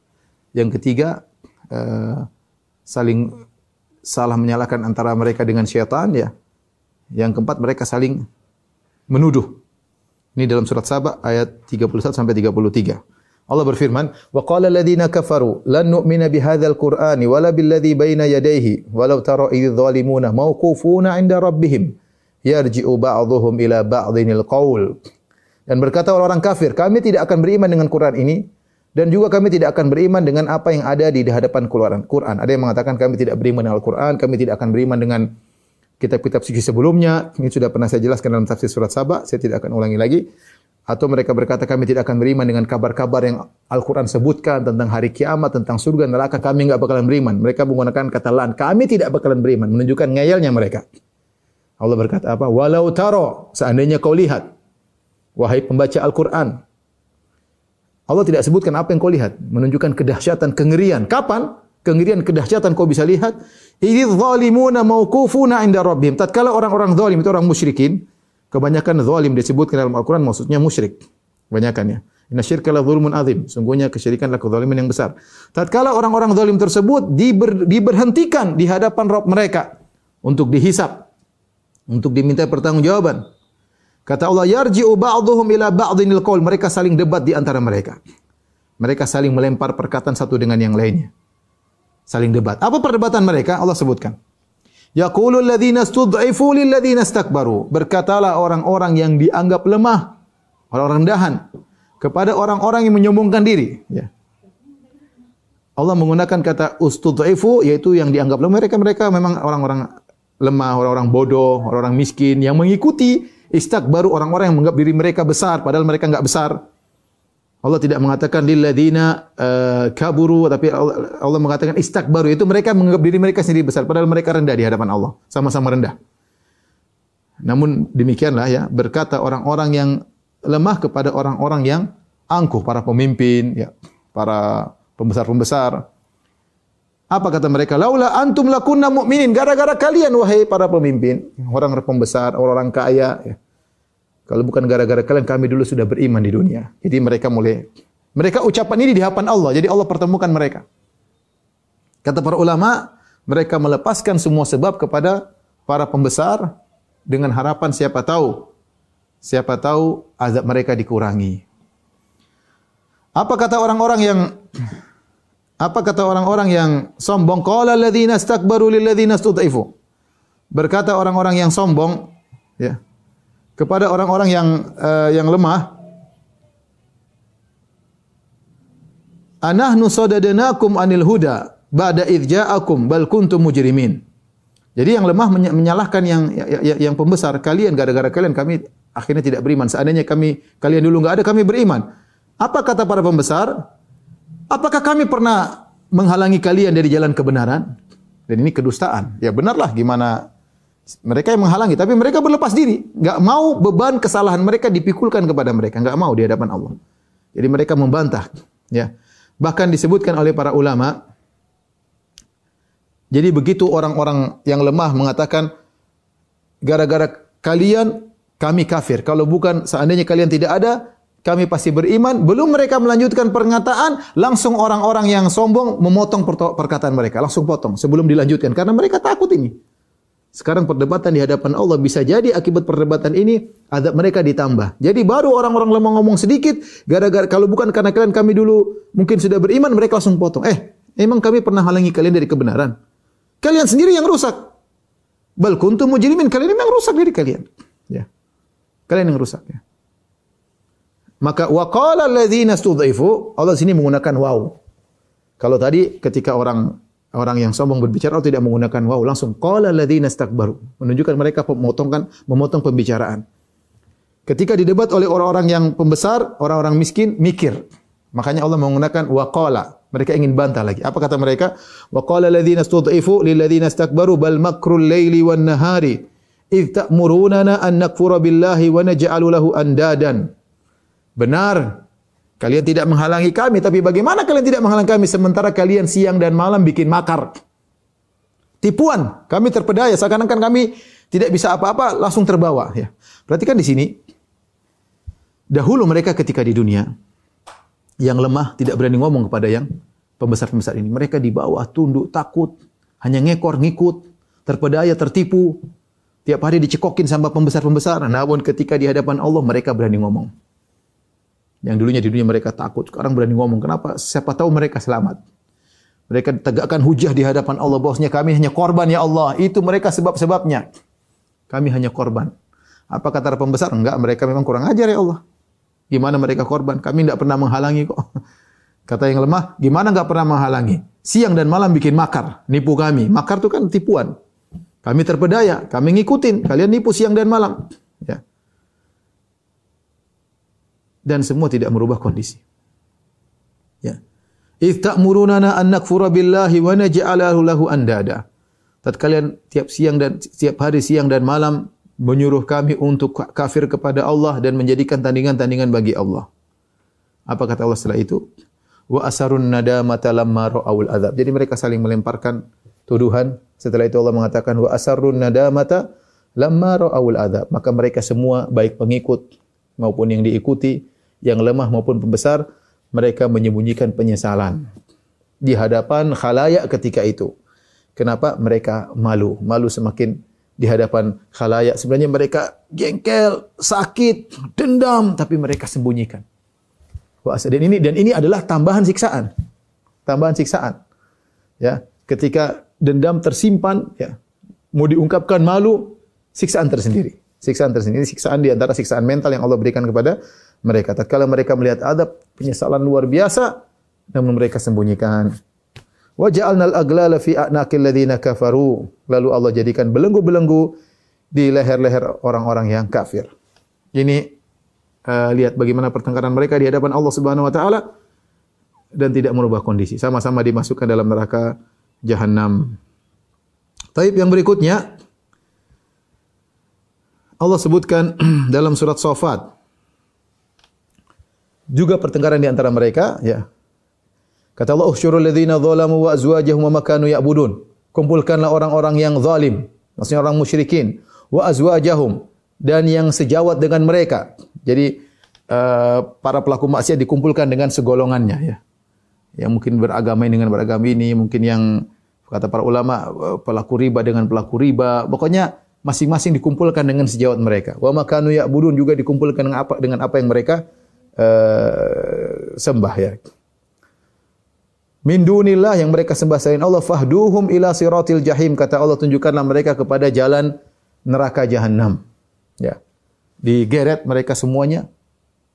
[SPEAKER 2] Yang ketiga uh, saling salah menyalahkan antara mereka dengan syaitan ya. Yang keempat mereka saling menuduh. Ini dalam surat Saba ayat 31 sampai 33. Allah berfirman, "Wa qala alladziina kafaru lan nu'mina bihadzal qur'ani wala billadzi baina yadayhi walau tara idz zalimuna mawqufuna 'inda rabbihim yarji'u ba'dhuhum ila ba'dhinil qaul." Dan berkata orang-orang kafir, kami tidak akan beriman dengan Quran ini dan juga kami tidak akan beriman dengan apa yang ada di hadapan Quran. Quran. Ada yang mengatakan kami tidak beriman dengan Al-Quran, kami tidak akan beriman dengan kitab-kitab suci sebelumnya. Ini sudah pernah saya jelaskan dalam tafsir surat Sabah, saya tidak akan ulangi lagi. Atau mereka berkata kami tidak akan beriman dengan kabar-kabar yang Al-Quran sebutkan tentang hari kiamat, tentang surga, neraka, kami enggak bakalan beriman. Mereka menggunakan kata lan, kami tidak bakalan beriman, menunjukkan ngeyelnya mereka. Allah berkata apa? Walau taro, seandainya kau lihat, wahai pembaca Al-Quran. Allah tidak sebutkan apa yang kau lihat, menunjukkan kedahsyatan, kengerian. Kapan? Kengerian, kedahsyatan kau bisa lihat. Idz zalimuna mauqufuna inda rabbihim. Tatkala orang-orang zalim itu orang musyrikin, Kebanyakan zalim disebutkan dalam Al-Quran maksudnya musyrik. Kebanyakan ya. Inna syirka la zulmun azim. Sungguhnya kesyirikan adalah kezaliman yang besar. Tatkala orang-orang zalim tersebut diber, diberhentikan di hadapan Rabb mereka untuk dihisap, untuk diminta pertanggungjawaban. Kata Allah, yarji'u ba'dhum ila ba'dhinil qaul. Mereka saling debat di antara mereka. Mereka saling melempar perkataan satu dengan yang lainnya. Saling debat. Apa perdebatan mereka? Allah sebutkan. Yaqulul ladzina stud'ifu lil ladzina istakbaru. Berkatalah orang-orang yang dianggap lemah, orang-orang rendahan kepada orang-orang yang menyombongkan diri, ya. Allah menggunakan kata ustud'ifu yaitu yang dianggap lemah mereka mereka memang orang-orang lemah, orang-orang bodoh, orang-orang miskin yang mengikuti istakbaru orang-orang yang menganggap diri mereka besar padahal mereka enggak besar. Allah tidak mengatakan lilladzina uh, kaburu tapi Allah, Allah mengatakan istakbaru itu mereka menganggap diri mereka sendiri besar padahal mereka rendah di hadapan Allah, sama-sama rendah. Namun demikianlah ya berkata orang-orang yang lemah kepada orang-orang yang angkuh, para pemimpin ya, para pembesar-pembesar. Apa kata mereka? Laula antum lakunna mu'minin. Gara-gara kalian wahai para pemimpin, orang pembesar, orang-orang kaya ya kalau bukan gara-gara kalian, kami dulu sudah beriman di dunia. Jadi mereka mulai, mereka ucapan ini di hadapan Allah. Jadi Allah pertemukan mereka. Kata para ulama, mereka melepaskan semua sebab kepada para pembesar dengan harapan siapa tahu, siapa tahu azab mereka dikurangi. Apa kata orang-orang yang apa kata orang-orang yang sombong? Qala alladziina istakbaru lil ladziina istud'ifu. Berkata orang-orang yang sombong, ya kepada orang-orang yang uh, yang lemah Anahnu sadadnakum anil huda ba'da idh ja'akum bal kuntum mujrimin. Jadi yang lemah menyalahkan yang yang, yang pembesar, kalian gara-gara kalian kami akhirnya tidak beriman. Seandainya kami kalian dulu enggak ada kami beriman. Apa kata para pembesar? Apakah kami pernah menghalangi kalian dari jalan kebenaran? Dan ini kedustaan. Ya benarlah gimana mereka yang menghalangi, tapi mereka berlepas diri, nggak mau beban kesalahan mereka dipikulkan kepada mereka, nggak mau di hadapan Allah. Jadi mereka membantah, ya. Bahkan disebutkan oleh para ulama, jadi begitu orang-orang yang lemah mengatakan, gara-gara kalian kami kafir. Kalau bukan seandainya kalian tidak ada, kami pasti beriman. Belum mereka melanjutkan pernyataan, langsung orang-orang yang sombong memotong perkataan mereka, langsung potong sebelum dilanjutkan karena mereka takut ini. Sekarang perdebatan di hadapan Allah bisa jadi akibat perdebatan ini adab mereka ditambah. Jadi baru orang-orang lemah ngomong sedikit gara-gara kalau bukan karena kalian kami dulu mungkin sudah beriman mereka langsung potong. Eh, emang kami pernah halangi kalian dari kebenaran? Kalian sendiri yang rusak. Bal kuntum mujrimin, kalian memang rusak diri kalian. Ya. Kalian yang rusak ya. Maka waqala alladzina studhifu, Allah sini menggunakan waw. Kalau tadi ketika orang orang yang sombong berbicara Allah tidak menggunakan waw, langsung qala alladzina istakbaru, menunjukkan mereka memotongkan memotong pembicaraan. Ketika didebat oleh orang-orang yang pembesar, orang-orang miskin mikir. Makanya Allah menggunakan waqala. Mereka ingin bantah lagi. Apa kata mereka? Waqala alladzina studhifu lil ladzina istakbaru bal makrul laili wan nahari idh ta'murunana an nakfura billahi wa naj'alu lahu andadan. Benar, Kalian tidak menghalangi kami, tapi bagaimana kalian tidak menghalangi kami sementara kalian siang dan malam bikin makar? Tipuan, kami terpedaya seakan-akan kami tidak bisa apa-apa langsung terbawa ya. Perhatikan di sini. Dahulu mereka ketika di dunia yang lemah tidak berani ngomong kepada yang pembesar-pembesar ini. Mereka di bawah tunduk, takut, hanya ngekor, ngikut, terpedaya, tertipu. Tiap hari dicekokin sama pembesar-pembesar. Namun ketika di hadapan Allah mereka berani ngomong. Yang dulunya di dunia mereka takut, sekarang berani ngomong. Kenapa? Siapa tahu mereka selamat. Mereka tegakkan hujah di hadapan Allah bahwasanya kami hanya korban ya Allah. Itu mereka sebab-sebabnya. Kami hanya korban. Apa kata pembesar? Enggak, mereka memang kurang ajar ya Allah. Gimana mereka korban? Kami tidak pernah menghalangi kok. Kata yang lemah, gimana enggak pernah menghalangi? Siang dan malam bikin makar, nipu kami. Makar itu kan tipuan. Kami terpedaya, kami ngikutin. Kalian nipu siang dan malam. Ya dan semua tidak merubah kondisi. Ya. Idh ta'murunana an nakfura billahi wa naj'alahu lahu andada. Tatkala tiap siang dan tiap hari siang dan malam menyuruh kami untuk kafir kepada Allah dan menjadikan tandingan-tandingan bagi Allah. Apa kata Allah setelah itu? Wa asarun nadamata lamma ra'awul azab. Jadi mereka saling melemparkan tuduhan. Setelah itu Allah mengatakan wa asarun nadamata lamma ra'awul azab. Maka mereka semua baik pengikut maupun yang diikuti yang lemah maupun pembesar, mereka menyembunyikan penyesalan di hadapan khalayak ketika itu. Kenapa? Mereka malu. Malu semakin di hadapan khalayak. Sebenarnya mereka jengkel, sakit, dendam, tapi mereka sembunyikan. Dan ini dan ini adalah tambahan siksaan. Tambahan siksaan. Ya, ketika dendam tersimpan, ya, mau diungkapkan malu, siksaan tersendiri. Siksaan tersendiri, siksaan di antara siksaan mental yang Allah berikan kepada mereka. Tatkala mereka melihat adab, penyesalan luar biasa, namun mereka sembunyikan. Wa ja'alnal aglala fi a'naqil ladzina kafaru. Lalu Allah jadikan belenggu-belenggu di leher-leher orang-orang yang kafir. Ini uh, lihat bagaimana pertengkaran mereka di hadapan Allah Subhanahu wa taala dan tidak merubah kondisi. Sama-sama dimasukkan dalam neraka jahanam. Taib yang berikutnya Allah sebutkan dalam surat Safat juga pertengkaran di antara mereka, ya. Kata Allah, "Usyurul ladzina dzalamu wa azwajuhum wa makanu ya'budun." Kumpulkanlah orang-orang yang zalim, maksudnya orang musyrikin, wa azwajahum dan yang sejawat dengan mereka. Jadi uh, para pelaku maksiat dikumpulkan dengan segolongannya ya. Yang mungkin beragama ini dengan beragama ini, mungkin yang kata para ulama eh, pelaku riba dengan pelaku riba. Pokoknya masing-masing dikumpulkan dengan sejawat mereka. Wa makanu ya'budun juga dikumpulkan dengan apa dengan apa yang mereka uh, sembah ya. Min dunillah yang mereka sembah selain Allah fahduhum ila siratil jahim kata Allah tunjukkanlah mereka kepada jalan neraka jahanam. Ya. Digeret mereka semuanya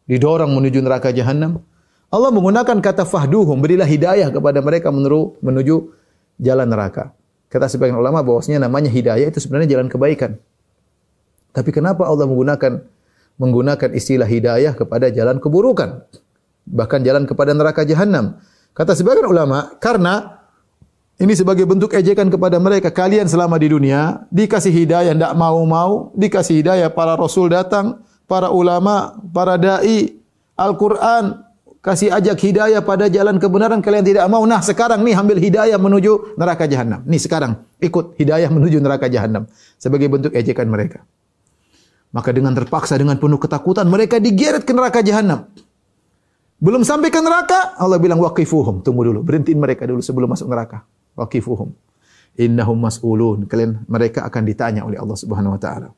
[SPEAKER 2] didorong menuju neraka jahanam. Allah menggunakan kata fahduhum berilah hidayah kepada mereka menuju menuju jalan neraka. Kata sebagian ulama bahwasanya namanya hidayah itu sebenarnya jalan kebaikan. Tapi kenapa Allah menggunakan menggunakan istilah hidayah kepada jalan keburukan. Bahkan jalan kepada neraka jahanam. Kata sebagian ulama, karena ini sebagai bentuk ejekan kepada mereka. Kalian selama di dunia dikasih hidayah tidak mau-mau, dikasih hidayah para rasul datang, para ulama, para dai, Al-Qur'an kasih ajak hidayah pada jalan kebenaran kalian tidak mau. Nah, sekarang nih ambil hidayah menuju neraka jahanam. Nih sekarang ikut hidayah menuju neraka jahanam sebagai bentuk ejekan mereka. Maka dengan terpaksa dengan penuh ketakutan mereka digeret ke neraka jahanam. Belum sampai ke neraka, Allah bilang waqifuhum, tunggu dulu, berhentiin mereka dulu sebelum masuk neraka. Waqifuhum. innahum mas'ulun. Kalian mereka akan ditanya oleh Allah Subhanahu wa taala.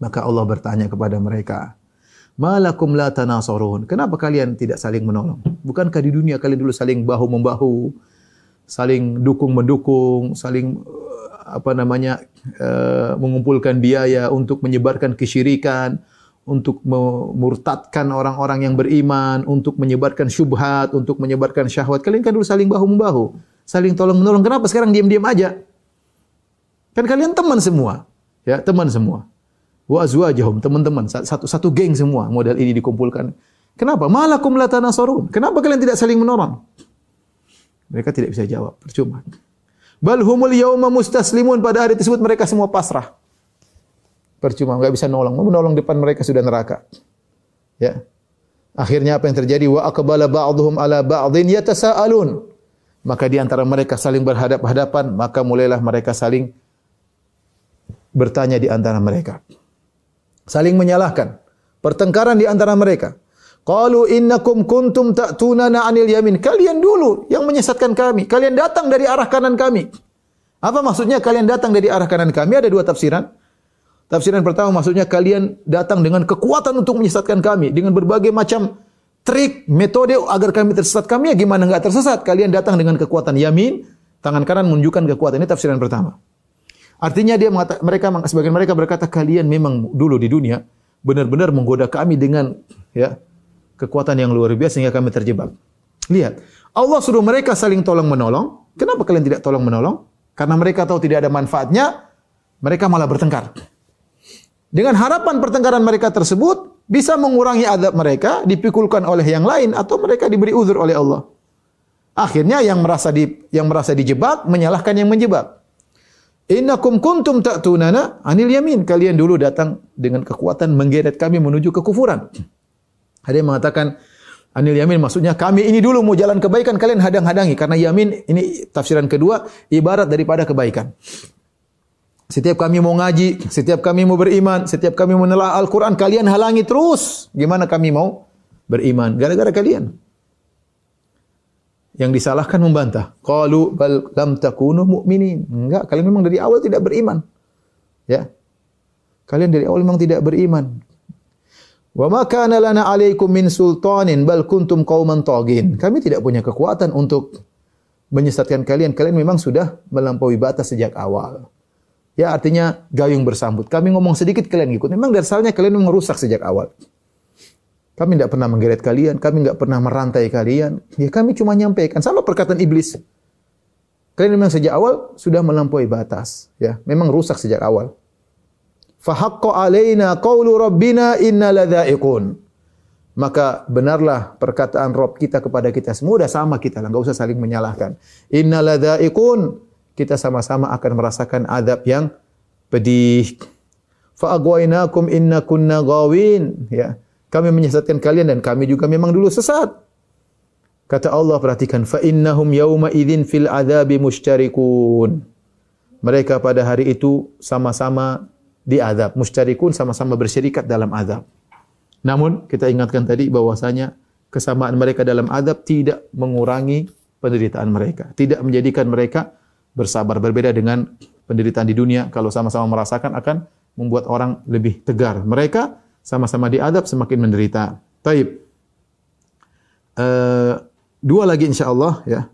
[SPEAKER 2] Maka Allah bertanya kepada mereka, Malakum la tanasarun. Kenapa kalian tidak saling menolong? Bukankah di dunia kalian dulu saling bahu membahu, saling dukung mendukung, saling eh, apa namanya uh, mengumpulkan biaya untuk menyebarkan kesyirikan, untuk memurtadkan orang-orang yang beriman, untuk menyebarkan syubhat, untuk menyebarkan syahwat. Kalian kan dulu saling bahu membahu, saling tolong menolong. Kenapa sekarang diam-diam aja? Kan kalian teman semua, ya teman semua wa azwajahum, teman-teman, satu satu geng semua model ini dikumpulkan. Kenapa? Malakum la tanasarun. Kenapa kalian tidak saling menolong? Mereka tidak bisa jawab, percuma. Bal humul yauma mustaslimun pada hari tersebut mereka semua pasrah. Percuma, enggak bisa nolong. Mau menolong depan mereka sudah neraka. Ya. Akhirnya apa yang terjadi? Wa aqbala ba'dhum ala ba'dhin yatasaalun. Maka di antara mereka saling berhadap-hadapan, maka mulailah mereka saling bertanya di antara mereka saling menyalahkan, pertengkaran di antara mereka. Qalu innakum kuntum ta'tunana 'anil yamin. Kalian dulu yang menyesatkan kami. Kalian datang dari arah kanan kami. Apa maksudnya kalian datang dari arah kanan kami? Ada dua tafsiran. Tafsiran pertama maksudnya kalian datang dengan kekuatan untuk menyesatkan kami dengan berbagai macam trik, metode agar kami tersesat. Kami ya gimana enggak tersesat? Kalian datang dengan kekuatan yamin, tangan kanan menunjukkan kekuatan. Ini tafsiran pertama. Artinya dia mengata, mereka sebagian mereka berkata kalian memang dulu di dunia benar-benar menggoda kami dengan ya kekuatan yang luar biasa sehingga kami terjebak. Lihat, Allah suruh mereka saling tolong menolong. Kenapa kalian tidak tolong menolong? Karena mereka tahu tidak ada manfaatnya, mereka malah bertengkar. Dengan harapan pertengkaran mereka tersebut bisa mengurangi adab mereka, dipikulkan oleh yang lain atau mereka diberi uzur oleh Allah. Akhirnya yang merasa di, yang merasa dijebak menyalahkan yang menjebak. Innakum kuntum ta'tunana anil yamin. Kalian dulu datang dengan kekuatan menggeret kami menuju kekufuran. Ada yang mengatakan anil yamin maksudnya kami ini dulu mau jalan kebaikan kalian hadang-hadangi karena yamin ini tafsiran kedua ibarat daripada kebaikan. Setiap kami mau ngaji, setiap kami mau beriman, setiap kami menelaah Al-Quran, kalian halangi terus. Gimana kami mau beriman? Gara-gara kalian. Yang disalahkan membantah. Qalu bal lam takunu mu'minin. Enggak, kalian memang dari awal tidak beriman. Ya. Kalian dari awal memang tidak beriman. Wa ma kana lana 'alaikum min sultanin bal kuntum qauman tagin. Kami tidak punya kekuatan untuk menyesatkan kalian. Kalian memang sudah melampaui batas sejak awal. Ya artinya gayung bersambut. Kami ngomong sedikit kalian ikut. Memang dasarnya kalian memang rusak sejak awal. Kami tidak pernah menggeret kalian, kami tidak pernah merantai kalian. Ya kami cuma nyampaikan sama perkataan iblis. Kalian memang sejak awal sudah melampaui batas, ya. Memang rusak sejak awal. Fahaqqa alaina qawlu rabbina inna ladza'iqun. Maka benarlah perkataan Rob kita kepada kita semua sudah sama kita lah, enggak usah saling menyalahkan. Inna ladza'iqun. Kita sama-sama akan merasakan adab yang pedih. Fa inna kunna gawin, ya. Kami menyesatkan kalian dan kami juga memang dulu sesat. Kata Allah perhatikan fa innahum yauma idzin fil adzabi musytarikun. Mereka pada hari itu sama-sama di azab, musytarikun sama-sama bersyirikat dalam azab. Namun kita ingatkan tadi bahwasanya kesamaan mereka dalam azab tidak mengurangi penderitaan mereka, tidak menjadikan mereka bersabar. Berbeda dengan penderitaan di dunia kalau sama-sama merasakan akan membuat orang lebih tegar. Mereka sama-sama diadab semakin menderita. Taib. Uh, dua lagi insya Allah ya.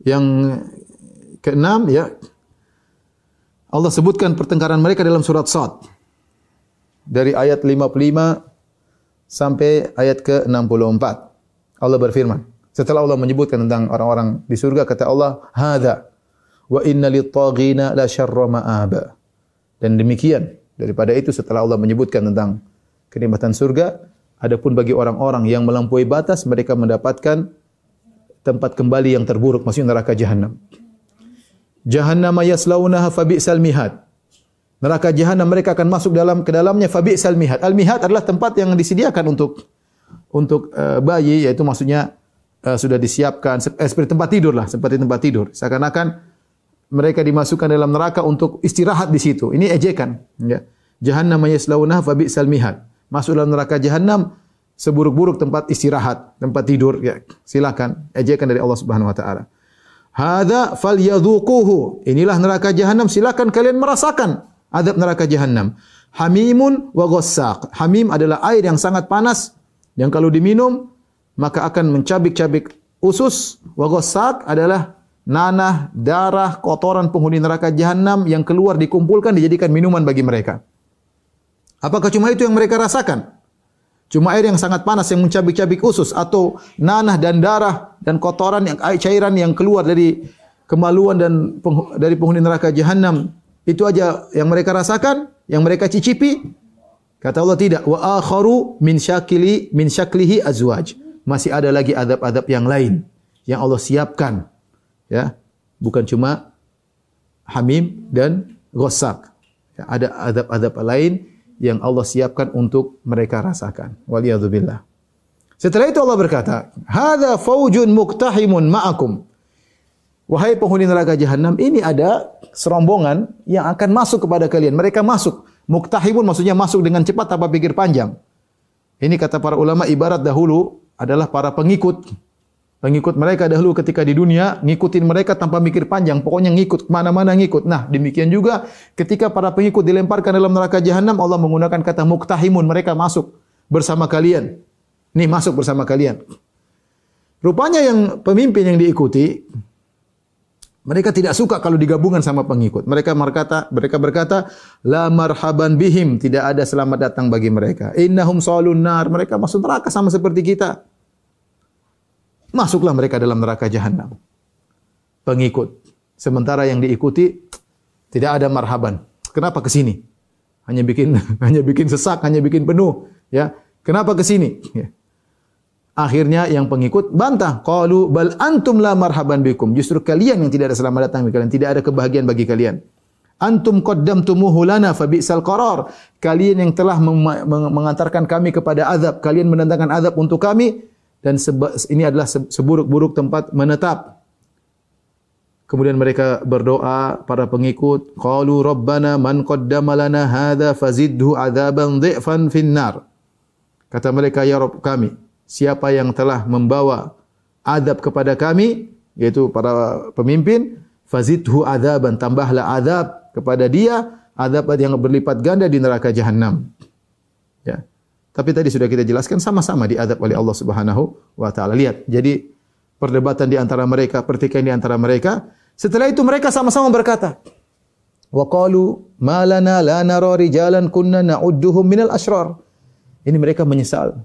[SPEAKER 2] Yang keenam ya. Allah sebutkan pertengkaran mereka dalam surat Sad. Dari ayat 55 sampai ayat ke-64. Allah berfirman. Setelah Allah menyebutkan tentang orang-orang di surga kata Allah, "Hadza wa inna lit-taghina la syarra ma'aba." Dan demikian Daripada itu setelah Allah menyebutkan tentang kenikmatan surga, adapun bagi orang-orang yang melampaui batas mereka mendapatkan tempat kembali yang terburuk maksudnya neraka jahanam. Jahannam yaslaunaha fabi'sal mihad. Neraka jahanam mereka akan masuk dalam ke dalamnya fabi'sal mihad. Al mihad adalah tempat yang disediakan untuk untuk uh, bayi yaitu maksudnya uh, sudah disiapkan eh, seperti tempat tidur lah, seperti tempat tidur. Seakan-akan mereka dimasukkan dalam neraka untuk istirahat di situ. Ini ejekan. Ya. Jahannam yaslaunaha fa bi'sal mihad. Masuk dalam neraka jahannam seburuk-buruk tempat istirahat, tempat tidur. Ya. Silakan ejekan dari Allah Subhanahu wa taala. Hadza falyadhuquhu. Inilah neraka jahanam, silakan kalian merasakan adab neraka jahanam. Hamimun wa. Hamim adalah air yang sangat panas yang kalau diminum maka akan mencabik-cabik usus. Wa adalah nanah, darah, kotoran penghuni neraka jahanam yang keluar dikumpulkan dijadikan minuman bagi mereka. Apakah cuma itu yang mereka rasakan? Cuma air yang sangat panas yang mencabik-cabik usus atau nanah dan darah dan kotoran yang air cairan yang keluar dari kemaluan dan dari penghuni neraka jahanam itu aja yang mereka rasakan, yang mereka cicipi. Kata Allah tidak, wa akharu min syakili min syaklihi azwaj. Masih ada lagi adab-adab yang lain yang Allah siapkan. Ya. Bukan cuma hamim dan ghasak. Ya, ada adab-adab lain yang Allah siapkan untuk mereka rasakan. Waliyadzubillah. Setelah itu Allah berkata, "Hadza faujun muktahimun ma'akum." Wahai penghuni neraka jahanam, ini ada serombongan yang akan masuk kepada kalian. Mereka masuk. Muktahimun maksudnya masuk dengan cepat tanpa pikir panjang. Ini kata para ulama ibarat dahulu adalah para pengikut Pengikut mereka dahulu ketika di dunia ngikutin mereka tanpa mikir panjang, pokoknya ngikut ke mana-mana ngikut. Nah, demikian juga ketika para pengikut dilemparkan dalam neraka jahanam, Allah menggunakan kata muktahimun, mereka masuk bersama kalian. Nih masuk bersama kalian. Rupanya yang pemimpin yang diikuti mereka tidak suka kalau digabungan sama pengikut. Mereka berkata, mereka berkata, la marhaban bihim, tidak ada selamat datang bagi mereka. Innahum salun nar, mereka masuk neraka sama seperti kita. Masuklah mereka dalam neraka jahanam. Pengikut. Sementara yang diikuti tidak ada marhaban. Kenapa ke sini? Hanya bikin hanya bikin sesak, hanya bikin penuh, ya. Kenapa ke sini? Ya. Akhirnya yang pengikut bantah, qalu bal antum la marhaban bikum. Justru kalian yang tidak ada selamat datang kalian, tidak ada kebahagiaan bagi kalian. Antum qaddamtumuhu lana fa bi'sal qarar. Kalian yang telah mengantarkan kami kepada azab, kalian mendatangkan azab untuk kami, dan ini adalah seburuk-buruk tempat menetap. Kemudian mereka berdoa para pengikut, qalu rabbana man qaddama lana hadza fazidhu adzaban dhifan finnar. Kata mereka, ya Rabb kami, siapa yang telah membawa adab kepada kami, yaitu para pemimpin, fazidhu adzaban, tambahlah adab kepada dia, adab yang berlipat ganda di neraka jahanam. Ya. Tapi tadi sudah kita jelaskan sama-sama diadab oleh Allah Subhanahu wa taala. Lihat, jadi perdebatan di antara mereka, pertikaian di antara mereka. Setelah itu mereka sama-sama berkata, wa qalu ma lana la nara rijalan kunna na'udduhum minal asyrar. Ini mereka menyesal.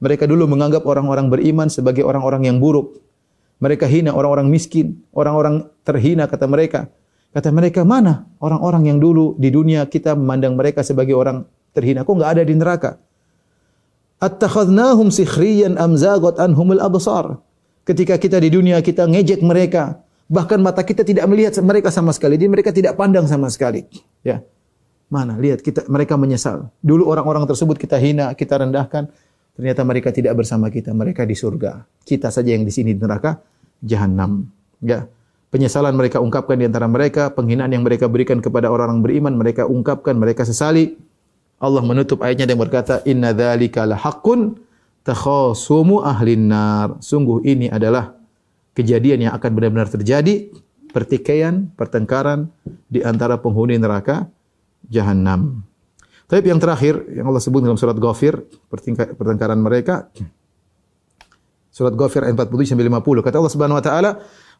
[SPEAKER 2] Mereka dulu menganggap orang-orang beriman sebagai orang-orang yang buruk. Mereka hina orang-orang miskin, orang-orang terhina kata mereka. Kata mereka, mana orang-orang yang dulu di dunia kita memandang mereka sebagai orang terhina? Kok enggak ada di neraka? Attakhadnahum sikhriyan am zagat anhumul absar. Ketika kita di dunia kita ngejek mereka, bahkan mata kita tidak melihat mereka sama sekali, jadi mereka tidak pandang sama sekali. Ya. Mana? Lihat kita mereka menyesal. Dulu orang-orang tersebut kita hina, kita rendahkan, ternyata mereka tidak bersama kita, mereka di surga. Kita saja yang di sini di neraka jahanam. Ya. Penyesalan mereka ungkapkan di antara mereka, penghinaan yang mereka berikan kepada orang-orang beriman mereka ungkapkan, mereka sesali. Allah menutup ayatnya dengan berkata inna dzalika lahaqqun takhasumu ahlin nar. Sungguh ini adalah kejadian yang akan benar-benar terjadi, pertikaian, pertengkaran di antara penghuni neraka jahanam. Tapi yang terakhir yang Allah sebut dalam surat Ghafir, pertengkaran mereka Surat Ghafir ayat 47 sampai 50. Kata Allah Subhanahu wa taala,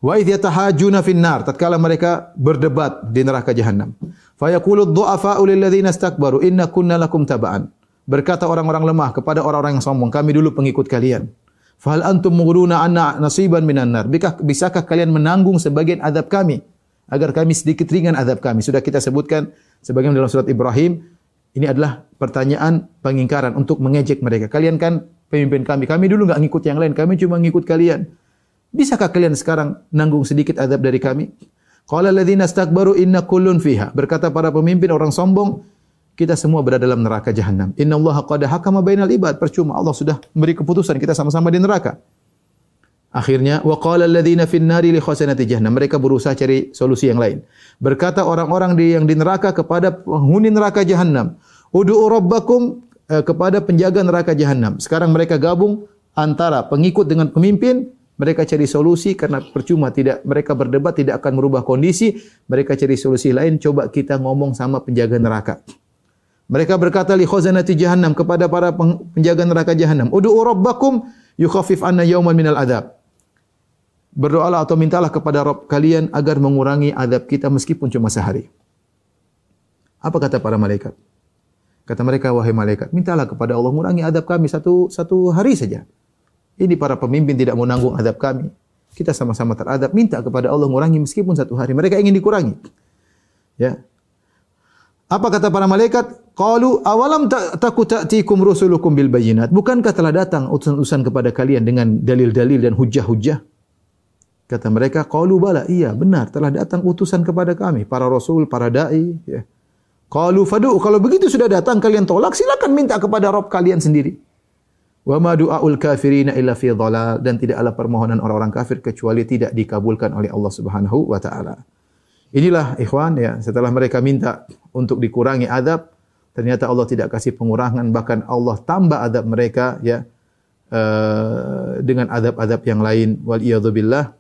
[SPEAKER 2] Wa idh yatahajuna finnar tatkala mereka berdebat di neraka jahanam. Fa yaqulu dhu'afa'u lil ladzina istakbaru inna kunna lakum taba'an. Berkata orang-orang lemah kepada orang-orang yang sombong, kami dulu pengikut kalian. Fahal antum mughruna anna nasiban minan nar? Bisakah kalian menanggung sebagian azab kami agar kami sedikit ringan azab kami? Sudah kita sebutkan sebagian dalam surat Ibrahim. Ini adalah pertanyaan pengingkaran untuk mengejek mereka. Kalian kan pemimpin kami. Kami dulu enggak ngikut yang lain, kami cuma ngikut kalian. Bisakah kalian sekarang nanggung sedikit adab dari kami? Qala alladziina istakbaru inna kullun fiha. Berkata para pemimpin orang sombong, kita semua berada dalam neraka jahanam. Inna Allah qad hakama bainal ibad. Percuma Allah sudah memberi keputusan kita sama-sama di neraka. Akhirnya wa qala alladziina fin nari li khasanati jahannam. Mereka berusaha cari solusi yang lain. Berkata orang-orang di yang di neraka kepada penghuni neraka jahanam, "Ud'u rabbakum eh, kepada penjaga neraka jahanam." Sekarang mereka gabung antara pengikut dengan pemimpin Mereka cari solusi karena percuma tidak mereka berdebat tidak akan merubah kondisi. Mereka cari solusi lain. Coba kita ngomong sama penjaga neraka. Mereka berkata li khazanati jahannam kepada para penjaga neraka jahannam, "Ud'u rabbakum yukhaffif anna yawman minal adab." Berdoalah atau mintalah kepada Rabb kalian agar mengurangi adab kita meskipun cuma sehari. Apa kata para malaikat? Kata mereka, wahai malaikat, mintalah kepada Allah mengurangi adab kami satu satu hari saja. Ini para pemimpin tidak mau nanggung adab kami. Kita sama-sama teradab, minta kepada Allah mengurangi meskipun satu hari. Mereka ingin dikurangi. Ya. Apa kata para malaikat? Qalu awalam takut ta'tikum rusulukum bil bayinat. Bukankah telah datang utusan-utusan kepada kalian dengan dalil-dalil dan hujah-hujah? Kata mereka, qalu bala, iya benar telah datang utusan kepada kami, para rasul, para dai, ya. Qalu fadu, kalau begitu sudah datang kalian tolak, silakan minta kepada Rabb kalian sendiri. Wa ma du'aul kafirina illa fi dhalal dan tidak ada permohonan orang-orang kafir kecuali tidak dikabulkan oleh Allah Subhanahu wa taala. Inilah ikhwan ya, setelah mereka minta untuk dikurangi adab, ternyata Allah tidak kasih pengurangan bahkan Allah tambah adab mereka ya uh, dengan adab-adab yang lain wal billah.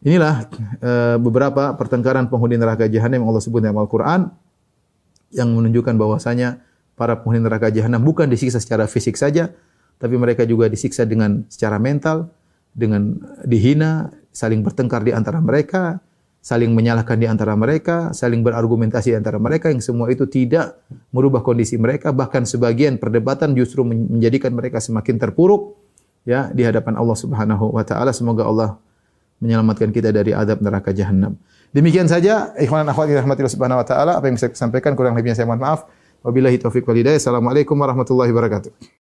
[SPEAKER 2] Inilah uh, beberapa pertengkaran penghuni neraka jahanam yang Allah sebut dalam Al-Qur'an yang menunjukkan bahwasanya para penghuni neraka jahanam bukan disiksa secara fisik saja, tapi mereka juga disiksa dengan secara mental, dengan dihina, saling bertengkar di antara mereka, saling menyalahkan di antara mereka, saling berargumentasi di antara mereka yang semua itu tidak merubah kondisi mereka, bahkan sebagian perdebatan justru menjadikan mereka semakin terpuruk ya di hadapan Allah Subhanahu wa taala. Semoga Allah menyelamatkan kita dari adab neraka jahanam. Demikian saja ikhwan akhwat rahmatillah subhanahu wa taala apa yang bisa saya sampaikan kurang lebihnya saya mohon maaf. Wabillahi taufik wal hidayah. Assalamualaikum warahmatullahi wabarakatuh.